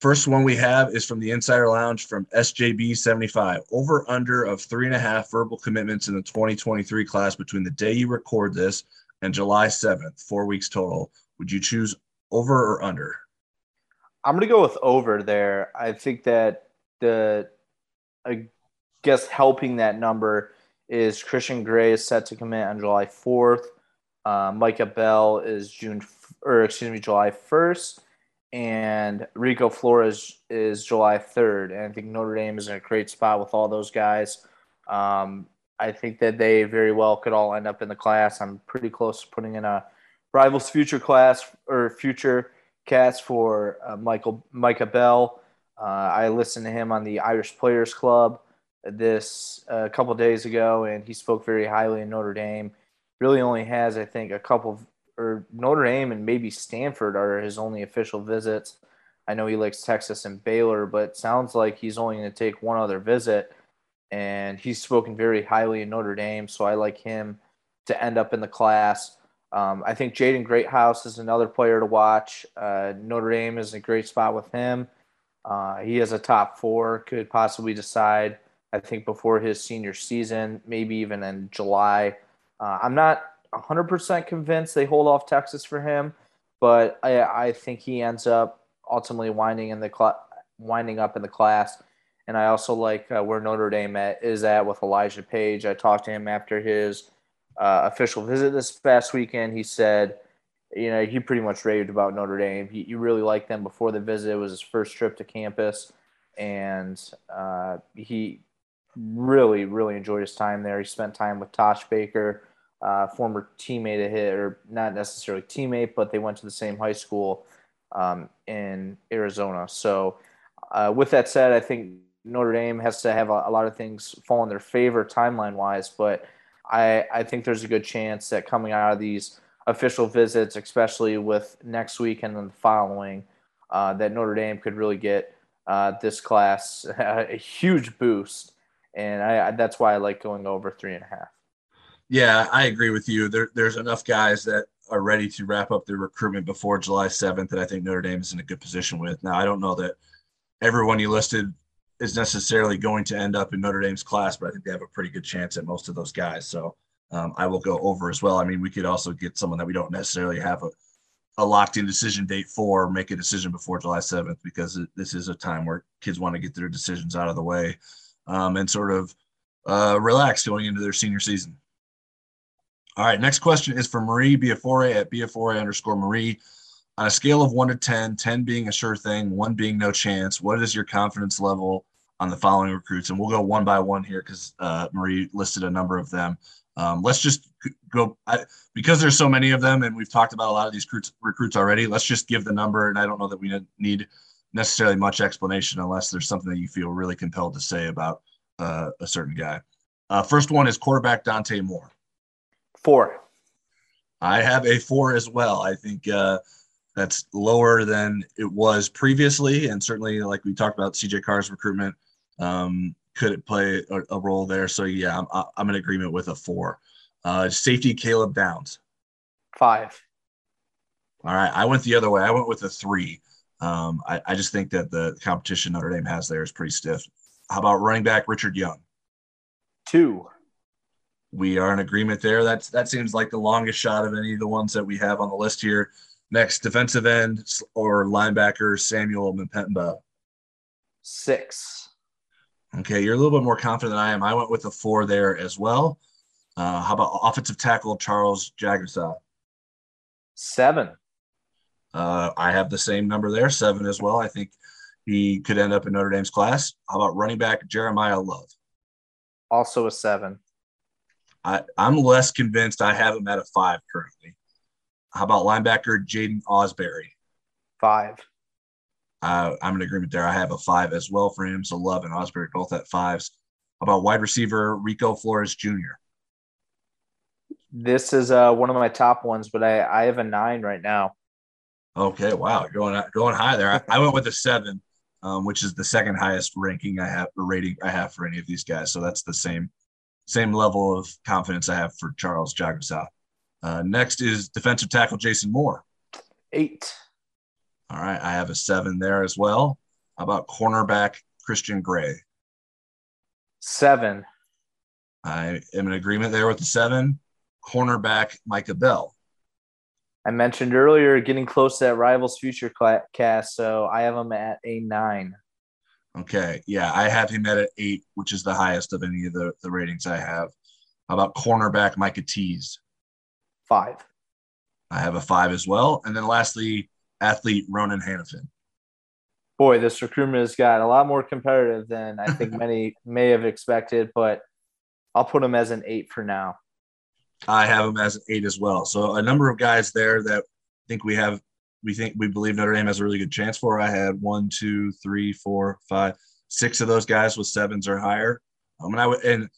First one we have is from the Insider Lounge from SJB75. Over under of three and a half verbal commitments in the 2023 class between the day you record this and July 7th, four weeks total. Would you choose over or under? I'm going to go with over there. I think that the I guess helping that number is Christian Gray is set to commit on July 4th. Uh, Micah Bell is June or excuse me July 1st, and Rico Flores is July 3rd. And I think Notre Dame is in a great spot with all those guys. Um, I think that they very well could all end up in the class. I'm pretty close to putting in a rivals future class or future cast for uh, Michael Micah Bell. Uh, I listened to him on the Irish Players Club this uh, a couple days ago, and he spoke very highly in Notre Dame. Really only has, I think, a couple or Notre Dame and maybe Stanford are his only official visits. I know he likes Texas and Baylor, but sounds like he's only going to take one other visit. And he's spoken very highly in Notre Dame, so I like him to end up in the class. Um, I think Jaden Greathouse is another player to watch. Uh, Notre Dame is a great spot with him. Uh, he has a top four, could possibly decide I think before his senior season, maybe even in July. Uh, I'm not 100% convinced they hold off Texas for him, but I, I think he ends up ultimately winding in the cl- winding up in the class. And I also like uh, where Notre Dame at, is at with Elijah Paige. I talked to him after his uh, official visit this past weekend. He said, you know, he pretty much raved about Notre Dame. He, he really liked them before the visit. It was his first trip to campus, and uh, he really, really enjoyed his time there. He spent time with Tosh Baker, uh, former teammate of his, or not necessarily teammate, but they went to the same high school um, in Arizona. So, uh, with that said, I think Notre Dame has to have a, a lot of things fall in their favor timeline wise, but I, I think there's a good chance that coming out of these official visits, especially with next week and then the following, uh, that Notre Dame could really get uh, this class a huge boost and I, that's why I like going over three and a half. Yeah, I agree with you. There, there's enough guys that are ready to wrap up their recruitment before July 7th that I think Notre Dame is in a good position with. Now, I don't know that everyone you listed is necessarily going to end up in Notre Dame's class, but I think they have a pretty good chance at most of those guys. So um, I will go over as well. I mean, we could also get someone that we don't necessarily have a, a locked in decision date for make a decision before July 7th because this is a time where kids want to get their decisions out of the way um, and sort of uh, relax going into their senior season. All right, next question is for Marie Biafore at Biafore underscore Marie. On a scale of one to 10, 10 being a sure thing, one being no chance, what is your confidence level on the following recruits? And we'll go one by one here because uh, Marie listed a number of them. Um, let's just go I, because there's so many of them, and we've talked about a lot of these recruits, recruits already. Let's just give the number, and I don't know that we need necessarily much explanation unless there's something that you feel really compelled to say about uh, a certain guy. Uh, first one is quarterback Dante Moore. Four. I have a four as well. I think uh, that's lower than it was previously, and certainly, like we talked about, CJ Carr's recruitment um, could play a, a, role there. So yeah, I'm, I'm in agreement with a four. Uh, safety Caleb Downs. Five. All right, I went the other way. I went with a three. Um, I, I just think that the competition Notre Dame has there is pretty stiff. How about running back Richard Young? Two. We are in agreement there. That's that seems like the longest shot of any of the ones that we have on the list here. Next, defensive end or linebacker Samuel M'Pemba. Six. Okay, you're a little bit more confident than I am. I went with a four there as well. Uh, how about offensive tackle Charles Jagusah? Seven. Uh, I have the same number there, seven as well. I think he could end up in Notre Dame's class. How about running back Jeremiyah Love? Also a seven. I, I'm less convinced. I have him at a five currently. How about linebacker Jaden Ausberry? Five. Uh, I'm in agreement there. I have a five as well for him. So Love and Ausberry both at fives. How about wide receiver Rico Flores Jr.? This is uh, one of my top ones, but I, I have a nine right now. Okay, wow, going going high there. I, I went with a seven, um, which is the second highest ranking I have or rating I have for any of these guys. So that's the same same level of confidence I have for Charles Jagusah. Uh, next is defensive tackle Jason Moore. Eight. All right, I have a seven there as well. How about cornerback Christian Gray? Seven. I am in agreement there with the seven. Cornerback Micah Bell. I mentioned earlier getting close to that Rivals Future cast, so I have him at a nine. Okay, yeah, I have him at an eight, which is the highest of any of the, the ratings I have. How about cornerback Micah Tease? Five. I have a five as well. And then lastly, athlete Ronan Hanafin. Boy, this recruitment has got a lot more competitive than I think many may have expected, but I'll put him as an eight for now. I have him as an eight as well. So a number of guys there that I think we have, we think we believe Notre Dame has a really good chance for. I had one, two, three, four, five, six of those guys with sevens or higher. Um, and I would, and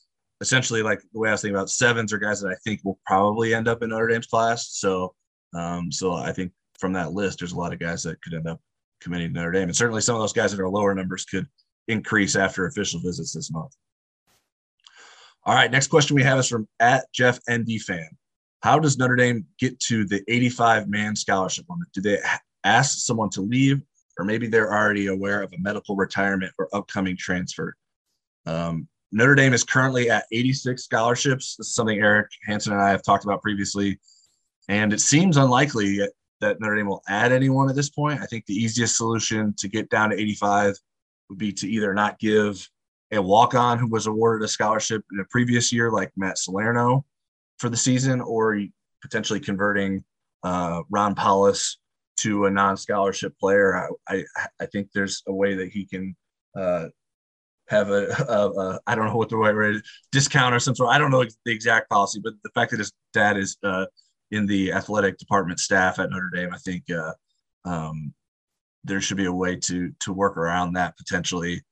essentially like the way I was thinking about sevens are guys that I think will probably end up in Notre Dame's class. So, um, so I think from that list, there's a lot of guys that could end up committing to Notre Dame, and certainly some of those guys that are lower numbers could increase after official visits this month. All right, next question we have is from at Jeff ND fan. How does Notre Dame get to the 85 man scholarship limit? Do they ask someone to leave, or maybe they're already aware of a medical retirement or upcoming transfer? Um, Notre Dame is currently at 86 scholarships. This is something Eric Hansen and I have talked about previously. And it seems unlikely that Notre Dame will add anyone at this point. I think the easiest solution to get down to 85 would be to either not give a walk on who was awarded a scholarship in a previous year, like Matt Salerno, for the season, or potentially converting uh, Ron Powlus to a non scholarship player. I, I, I, think there's a way that he can uh, have a, a, a I don't know what the right word discount or some sort. I don't know the exact policy, but the fact that his dad is uh, in the athletic department staff at Notre Dame, I think uh, um, there should be a way to to work around that potentially.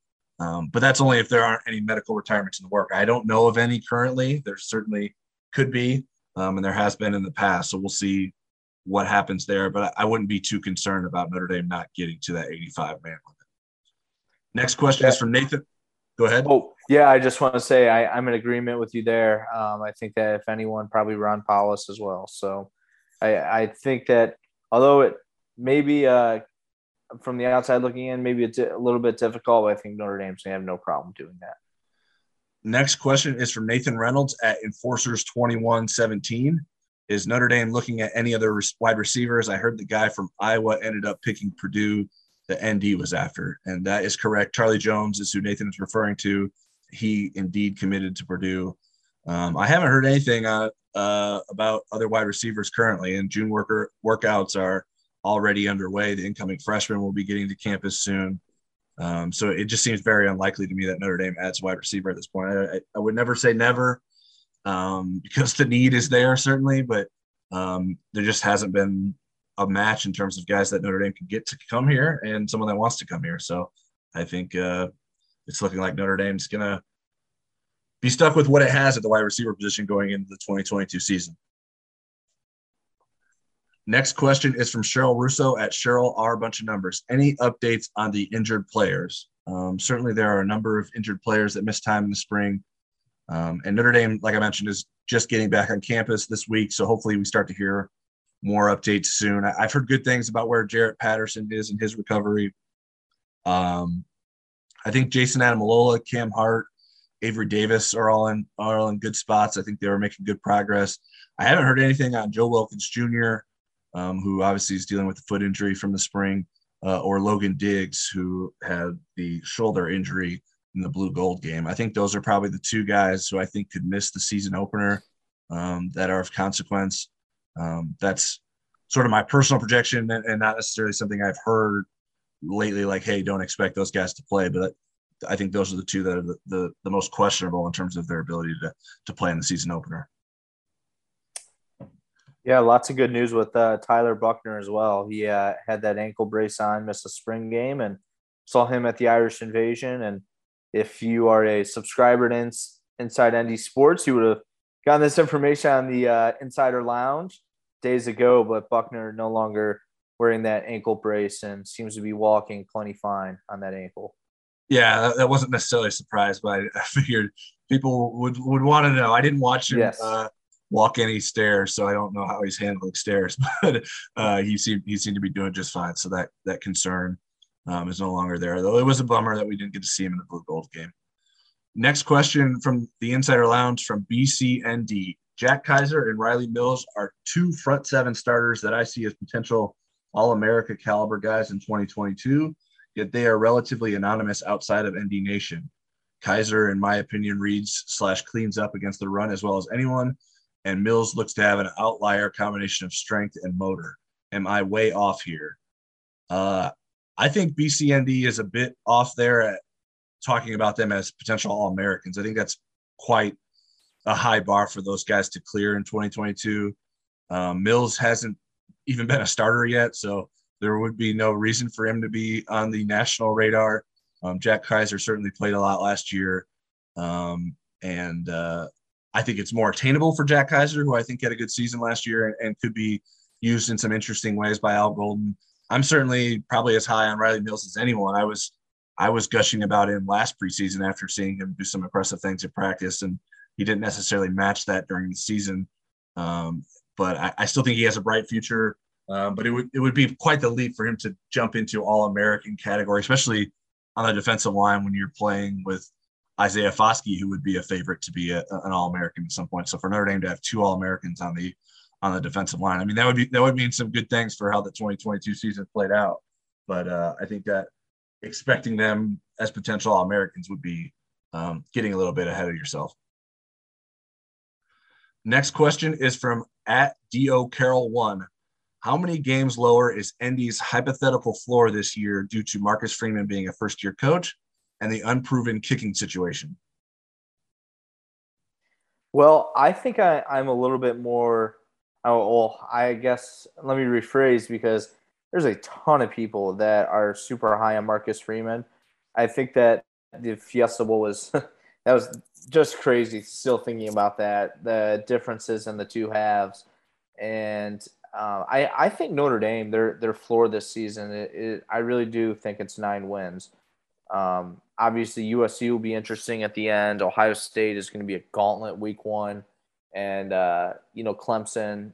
Um, but that's only if there aren't any medical retirements in the work. I don't know of any currently. There certainly could be, um, and there has been in the past. So we'll see what happens there. But I wouldn't be too concerned about Notre Dame not getting to that 85 man limit. Next question yeah. is from Nathan. Go ahead. Oh, yeah. I just want to say I, am in agreement with you there. Um, I think that if anyone, probably Ron Powlus as well. So I, I think that although it maybe uh, from the outside looking in, maybe it's a little bit difficult, but I think Notre Dame's to have no problem doing that. Next question is from Nathan Reynolds at Enforcers 2117. Is Notre Dame looking at any other wide receivers? I heard the guy from Iowa ended up picking Purdue. The ND was after, and that is correct. Charlie Jones is who Nathan is referring to. He indeed committed to Purdue. Um, I haven't heard anything uh, uh, about other wide receivers currently, and June worker workouts are already underway. The incoming freshman will be getting to campus soon. Um, so it just seems very unlikely to me that Notre Dame adds wide receiver at this point. I, I would never say never um, because the need is there certainly, but um, there just hasn't been a match in terms of guys that Notre Dame can get to come here and someone that wants to come here. So I think uh, it's looking like Notre Dame's going to be stuck with what it has at the wide receiver position going into the 2022 season. Next question is from Cheryl Russo at Cheryl R. Bunch of Numbers. Any updates on the injured players? Um, certainly, there are a number of injured players that missed time in the spring. Um, and Notre Dame, like I mentioned, is just getting back on campus this week. So hopefully, we start to hear more updates soon. I, have heard good things about where Jarrett Patterson is in his recovery. Um, I think Jason Ademilola, Cam Hart, Avery Davis are all in are all in good spots. I think they were making good progress. I haven't heard anything on Joe Wilkins Jr um, who obviously is dealing with the foot injury from the spring, uh, or Logan Diggs, who had the shoulder injury in the blue gold game. I think those are probably the two guys who I think could miss the season opener um, that are of consequence. Um, that's sort of my personal projection and, and, not necessarily something I've heard lately, like, hey, don't expect those guys to play. But I think those are the two that are the, the, the most questionable in terms of their ability to, to play in the season opener. Yeah, lots of good news with uh, Tyler Buchner as well. He uh, had that ankle brace on, missed a spring game, and saw him at the Irish Invasion. And if you are a subscriber to Inside ND Sports, you would have gotten this information on the uh, Insider Lounge days ago. But Buchner no longer wearing that ankle brace and seems to be walking plenty fine on that ankle. Yeah, that wasn't necessarily a surprise, but I figured people would would want to know. I didn't watch him yes. Walk any stairs, so I don't know how he's handling stairs, but uh, he seemed he seemed to be doing just fine. So that that concern um, is no longer there. Though it was a bummer that we didn't get to see him in the blue gold game. Next question from the Insider Lounge from BCND. Jack Kiser and Riley Mills are two front seven starters that I see as potential All America caliber guys in 2022, yet they are relatively anonymous outside of ND Nation. Kaiser, in my opinion, reads slash cleans up against the run as well as anyone, and Mills looks to have an outlier combination of strength and motor. Am I way off here? Uh, I think BCND is a bit off there at talking about them as potential All Americans. I think that's quite a high bar for those guys to clear in 2022. Um, Mills hasn't even been a starter yet, so there would be no reason for him to be on the national radar. Um, Jack Kiser certainly played a lot last year, um, and uh, I think it's more attainable for Jack Kiser, who I think had a good season last year and, could be used in some interesting ways by Al Golden. I'm certainly probably as high on Riley Mills as anyone. I was I was gushing about him last preseason after seeing him do some impressive things at practice, and he didn't necessarily match that during the season. Um, but I, I, still think he has a bright future. Um, but it would it would be quite the leap for him to jump into All American category, especially on the defensive line when you're playing with Isaiah Foskey, who would be a favorite to be a, an All American at some point. So for Notre Dame to have two All Americans on the on the defensive line, I mean that would be that would mean some good things for how the 2022 season played out. But uh, I think that expecting them as potential All Americans would be um, getting a little bit ahead of yourself. Next question is from at Do Carroll One. How many games lower is ND's hypothetical floor this year due to Marcus Freeman being a first year coach and the unproven kicking situation? Well, I think I, I'm a little bit more. Oh, well, I guess let me rephrase because there's a ton of people that are super high on Marcus Freeman. I think that the Fiesta Bowl was that was just crazy. Still thinking about that, the differences in the two halves, and uh, I I think Notre Dame their their floor this season. It, it, I really do think it's nine wins. Um, obviously, USC will be interesting at the end. Ohio State is going to be a gauntlet week one. And, uh, you know, Clemson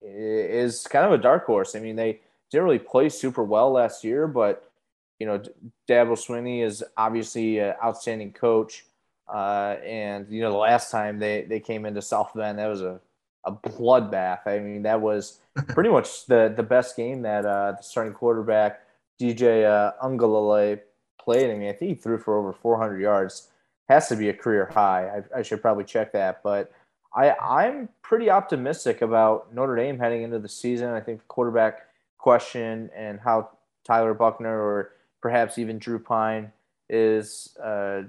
is kind of a dark horse. I mean, they didn't really play super well last year, but, you know, Dabo Swinney is obviously an outstanding coach. Uh, and, you know, the last time they, they came into South Bend, that was a, a bloodbath. I mean, that was pretty much the the best game that uh, the starting quarterback DJ uh, Uiagalelei played. I mean, I think he threw for over 400 yards. Has to be a career high. I, I should probably check that, but I I'm pretty optimistic about Notre Dame heading into the season. I think the quarterback question and how Tyler Buchner or perhaps even Drew Pyne is uh,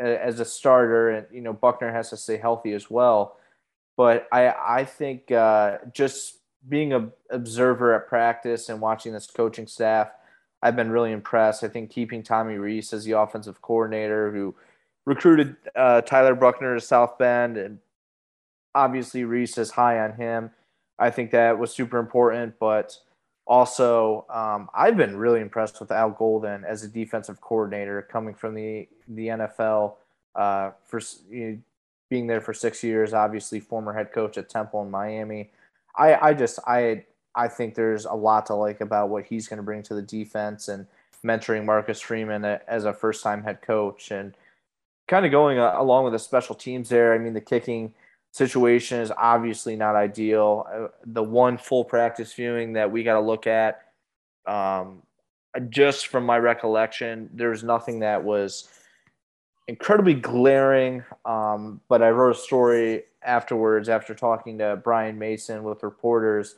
as a starter, and you know Buchner has to stay healthy as well. But I I think uh, just being an observer at practice and watching this coaching staff, I've been really impressed. I think keeping Tommy Rees as the offensive coordinator, who recruited uh, Tyler Buchner to South Bend, and obviously Rees is high on him. I think that was super important, but also, um, I've been really impressed with Al Golden as a defensive coordinator coming from the the NFL uh, for you know, being there for six years. Obviously, former head coach at Temple in Miami. I, I just I I think there's a lot to like about what he's going to bring to the defense and mentoring Marcus Freeman as a first time head coach and kind of going uh, along with the special teams there. I mean, the kicking situation is obviously not ideal. Uh, the one full practice viewing that we got to look at, um, just from my recollection, there was nothing that was incredibly glaring. Um, but I wrote a story afterwards after talking to Brian Mason with reporters,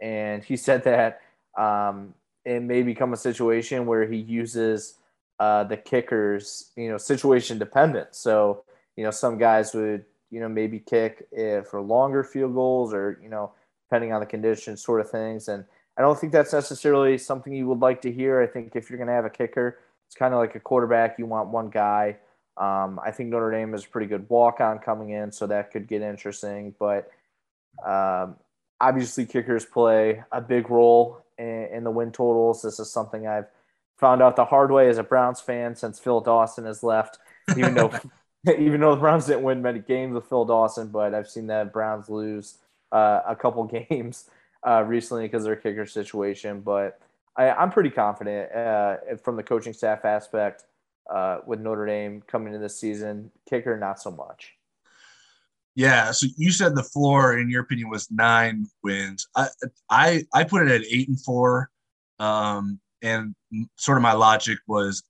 and he said that um, it may become a situation where he uses uh, the kickers, you know, situation dependent. So, you know, some guys would you know, maybe kick for longer field goals or, you know, depending on the conditions, sort of things. And I don't think that's necessarily something you would like to hear. I think if you're going to have a kicker, it's kind of like a quarterback. You want one guy. Um, I think Notre Dame is a pretty good walk on coming in, so that could get interesting. But um, obviously, kickers play a big role in, in the win totals. This is something I've found out the hard way as a Browns fan since Phil Dawson has left, even though even though the Browns didn't win many games with Phil Dawson, but I've seen the Browns lose uh, a couple games uh, recently because of their kicker situation. But I, am pretty confident uh, from the coaching staff aspect uh, with Notre Dame coming into this season. Kicker, not so much. Yeah, so you said the floor, in your opinion, was nine wins. I I, I put it at eight and four, um, and sort of my logic was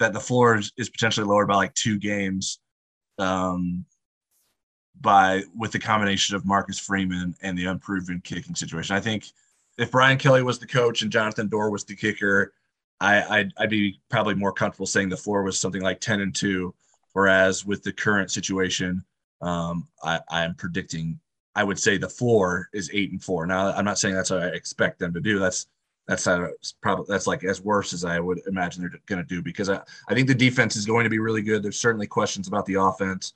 that the floor is, is potentially lowered by like two games um, by with the combination of Marcus Freeman and the unproven kicking situation. I think if Brian Kelly was the coach and Jonathan Doerer was the kicker, I, I'd, I'd be probably more comfortable saying the floor was something like 10 and 2. Whereas with the current situation, um, I, I'm predicting I would say the floor is eight and four. Now I'm not saying that's what I expect them to do. That's that's not probably that's like as worse as I would imagine they're going to do because I, I think the defense is going to be really good. There's certainly questions about the offense,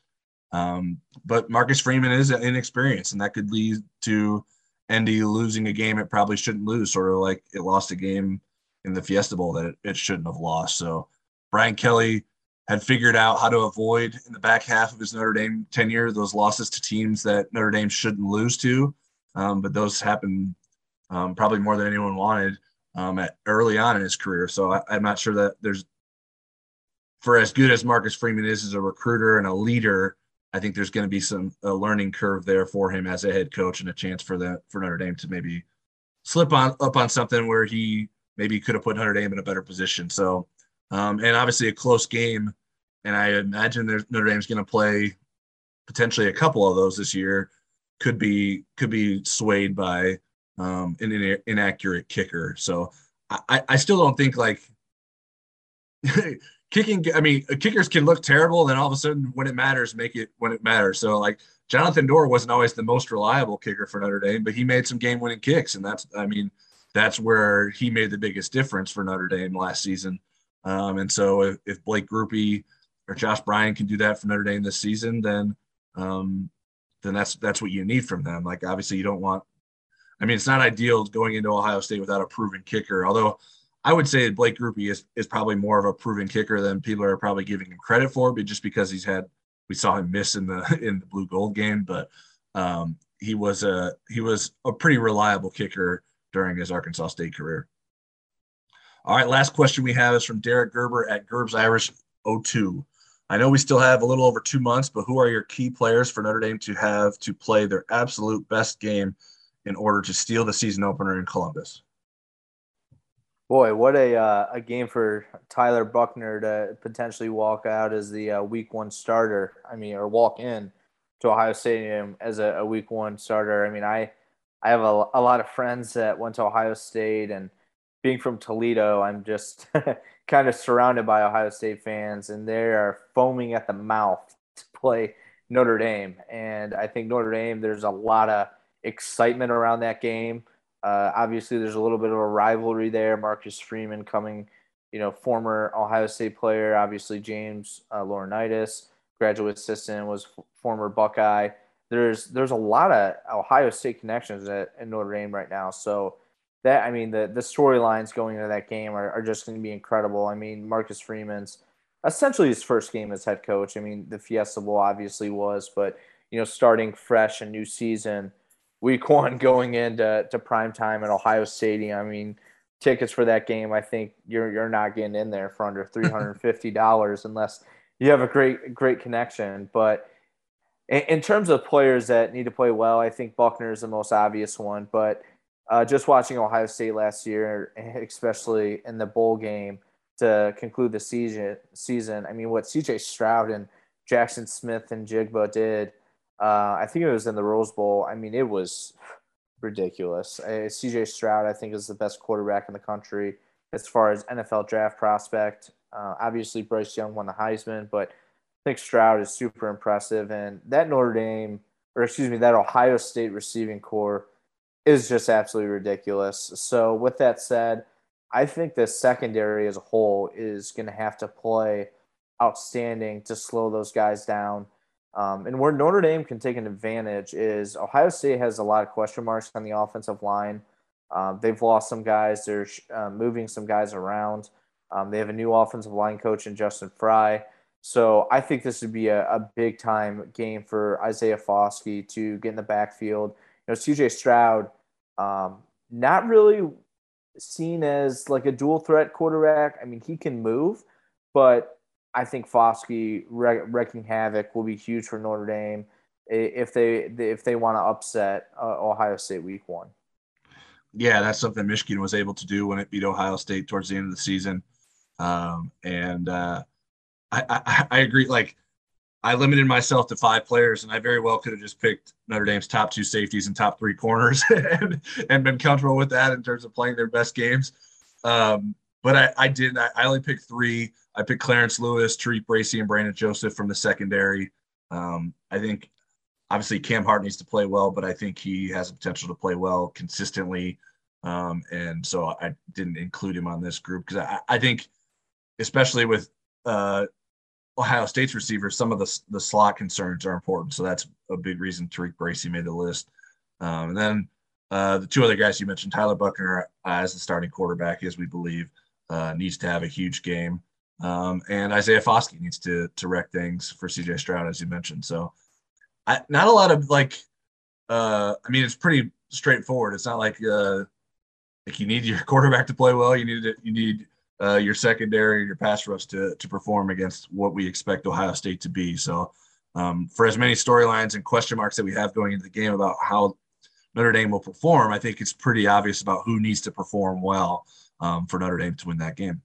um, but Marcus Freeman is inexperienced, and that could lead to ND losing a game it probably shouldn't lose, sort of like it lost a game in the Fiesta Bowl that it, it shouldn't have lost. So Brian Kelly had figured out how to avoid in the back half of his Notre Dame tenure those losses to teams that Notre Dame shouldn't lose to, um, but those happened um, probably more than anyone wanted um, at early on in his career. So I, I'm not sure that there's, for as good as Marcus Freeman is as a recruiter and a leader, I think there's going to be some a learning curve there for him as a head coach and a chance for the for Notre Dame to maybe slip on up on something where he maybe could have put Notre Dame in a better position. So, um, and obviously a close game, and I imagine Notre Dame's going to play potentially a couple of those this year. Could be could be swayed by um, an in- inaccurate kicker. So I, I still don't think like kicking. I mean, kickers can look terrible, and then all of a sudden, when it matters, make it when it matters. So like Jonathan Doerer wasn't always the most reliable kicker for Notre Dame, but he made some game-winning kicks, and that's I mean that's where he made the biggest difference for Notre Dame last season. Um, and so if, if Blake Grupe or Josh Bryan can do that for Notre Dame this season, then um, then that's that's what you need from them. Like obviously you don't want I mean, it's not ideal going into Ohio State without a proven kicker. Although I would say that Blake Grupe is, is probably more of a proven kicker than people are probably giving him credit for, but just because he's had we saw him miss in the in the blue gold game, but um, he was a he was a pretty reliable kicker during his Arkansas State career. All right, last question we have is from Derek Gerber at Gerb's Irish 02. I know we still have a little over two months, but who are your key players for Notre Dame to have to play their absolute best game in order to steal the season opener in Columbus? Boy, what a uh, a game for Tyler Buchner to potentially walk out as the uh, Week One starter. I mean, or walk in to Ohio Stadium as a, a Week One starter. I mean, I I have a, a lot of friends that went to Ohio State, and being from Toledo, I'm just kind of surrounded by Ohio State fans, and they are foaming at the mouth to play Notre Dame. And I think Notre Dame, there's a lot of excitement around that game. Uh, obviously, there's a little bit of a rivalry there. Marcus Freeman coming, you know, former Ohio State player. Obviously, James uh, Laurinaitis, graduate assistant, was f- former Buckeye. There's there's a lot of Ohio State connections at, at Notre Dame right now. So that I mean, the the storylines going into that game are, are just going to be incredible. I mean, Marcus Freeman's essentially his first game as head coach. I mean, the Fiesta Bowl obviously was, but you know, starting fresh and new season week one going into to prime time at Ohio Stadium. I mean, tickets for that game, I think you're you're not getting in there for under three hundred and fifty dollars unless you have a great great connection. But in, in, terms of players that need to play well, I think Buchner is the most obvious one. But uh, just watching Ohio State last year, especially in the bowl game to conclude the season, season, I mean, what C.J. Stroud and Jackson Smith-Njigba did uh, I think it was in the Rose Bowl. I mean, it was ridiculous. Uh, CJ Stroud, I think, is the best quarterback in the country as far as NFL draft prospect. Uh, obviously, Bryce Young won the Heisman, but I think Stroud is super impressive. And that Notre Dame, or excuse me, that Ohio State receiving core is just absolutely ridiculous. So, with that said, I think the secondary as a whole is going to have to play outstanding to slow those guys down. Um, and where Notre Dame can take an advantage is Ohio State has a lot of question marks on the offensive line. Um, they've lost some guys. They're uh, moving some guys around. Um, they have a new offensive line coach in Justin Frye. So I think this would be a, a big time game for Isaiah Foskey to get in the backfield. Know, CJ Stroud, um, not really seen as like a dual threat quarterback. I mean, he can move, but I think Foskey wrecking havoc will be huge for Notre Dame if they if they want to upset uh, Ohio State week one. Yeah, that's something Michigan was able to do when it beat Ohio State towards the end of the season, um, and uh, I, I, I agree. Like I limited myself to five players, and I very well could have just picked Notre Dame's top two safeties and top three corners, and, and been comfortable with that in terms of playing their best games. Um, but I, I didn't. I, I only picked three. I picked Clarence Lewis, Tariq Bracy, and Brandon Joseph from the secondary. Um, I think obviously Cam Hart needs to play well, but I think he has the potential to play well consistently. Um, and so I didn't include him on this group because I, I, think, especially with uh, Ohio State's receivers, some of the, the slot concerns are important. So that's a big reason Tariq Bracy made the list. Um, and then uh, the two other guys you mentioned, Tyler Buchner, uh, as the starting quarterback, as we believe, uh, needs to have a huge game. Um, and Isaiah Foskey needs to to wreck things for CJ Stroud, as you mentioned. So, I, not a lot of like. Uh, I mean, it's pretty straightforward. It's not like uh, like you need your quarterback to play well. You need to, you need uh, your secondary, your pass rush to to perform against what we expect Ohio State to be. So, um, for as many storylines and question marks that we have going into the game about how Notre Dame will perform, I think it's pretty obvious about who needs to perform well um, for Notre Dame to win that game.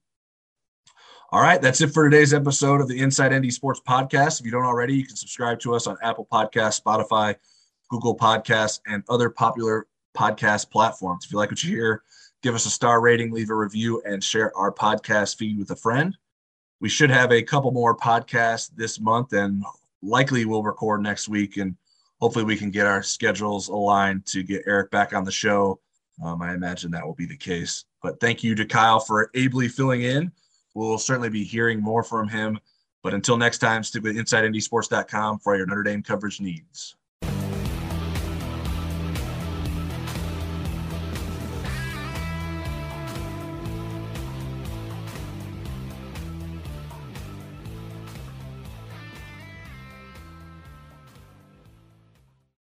All right, that's it for today's episode of the Inside ND Sports Podcast. If you don't already, you can subscribe to us on Apple Podcasts, Spotify, Google Podcasts, and other popular podcast platforms. If you like what you hear, give us a star rating, leave a review, and share our podcast feed with a friend. We should have a couple more podcasts this month, and likely we'll record next week. And hopefully, we can get our schedules aligned to get Eric back on the show. Um, I imagine that will be the case. But thank you to Kyle for ably filling in. We'll certainly be hearing more from him. But until next time, stick with InsideNDSports.com for your Notre Dame coverage needs.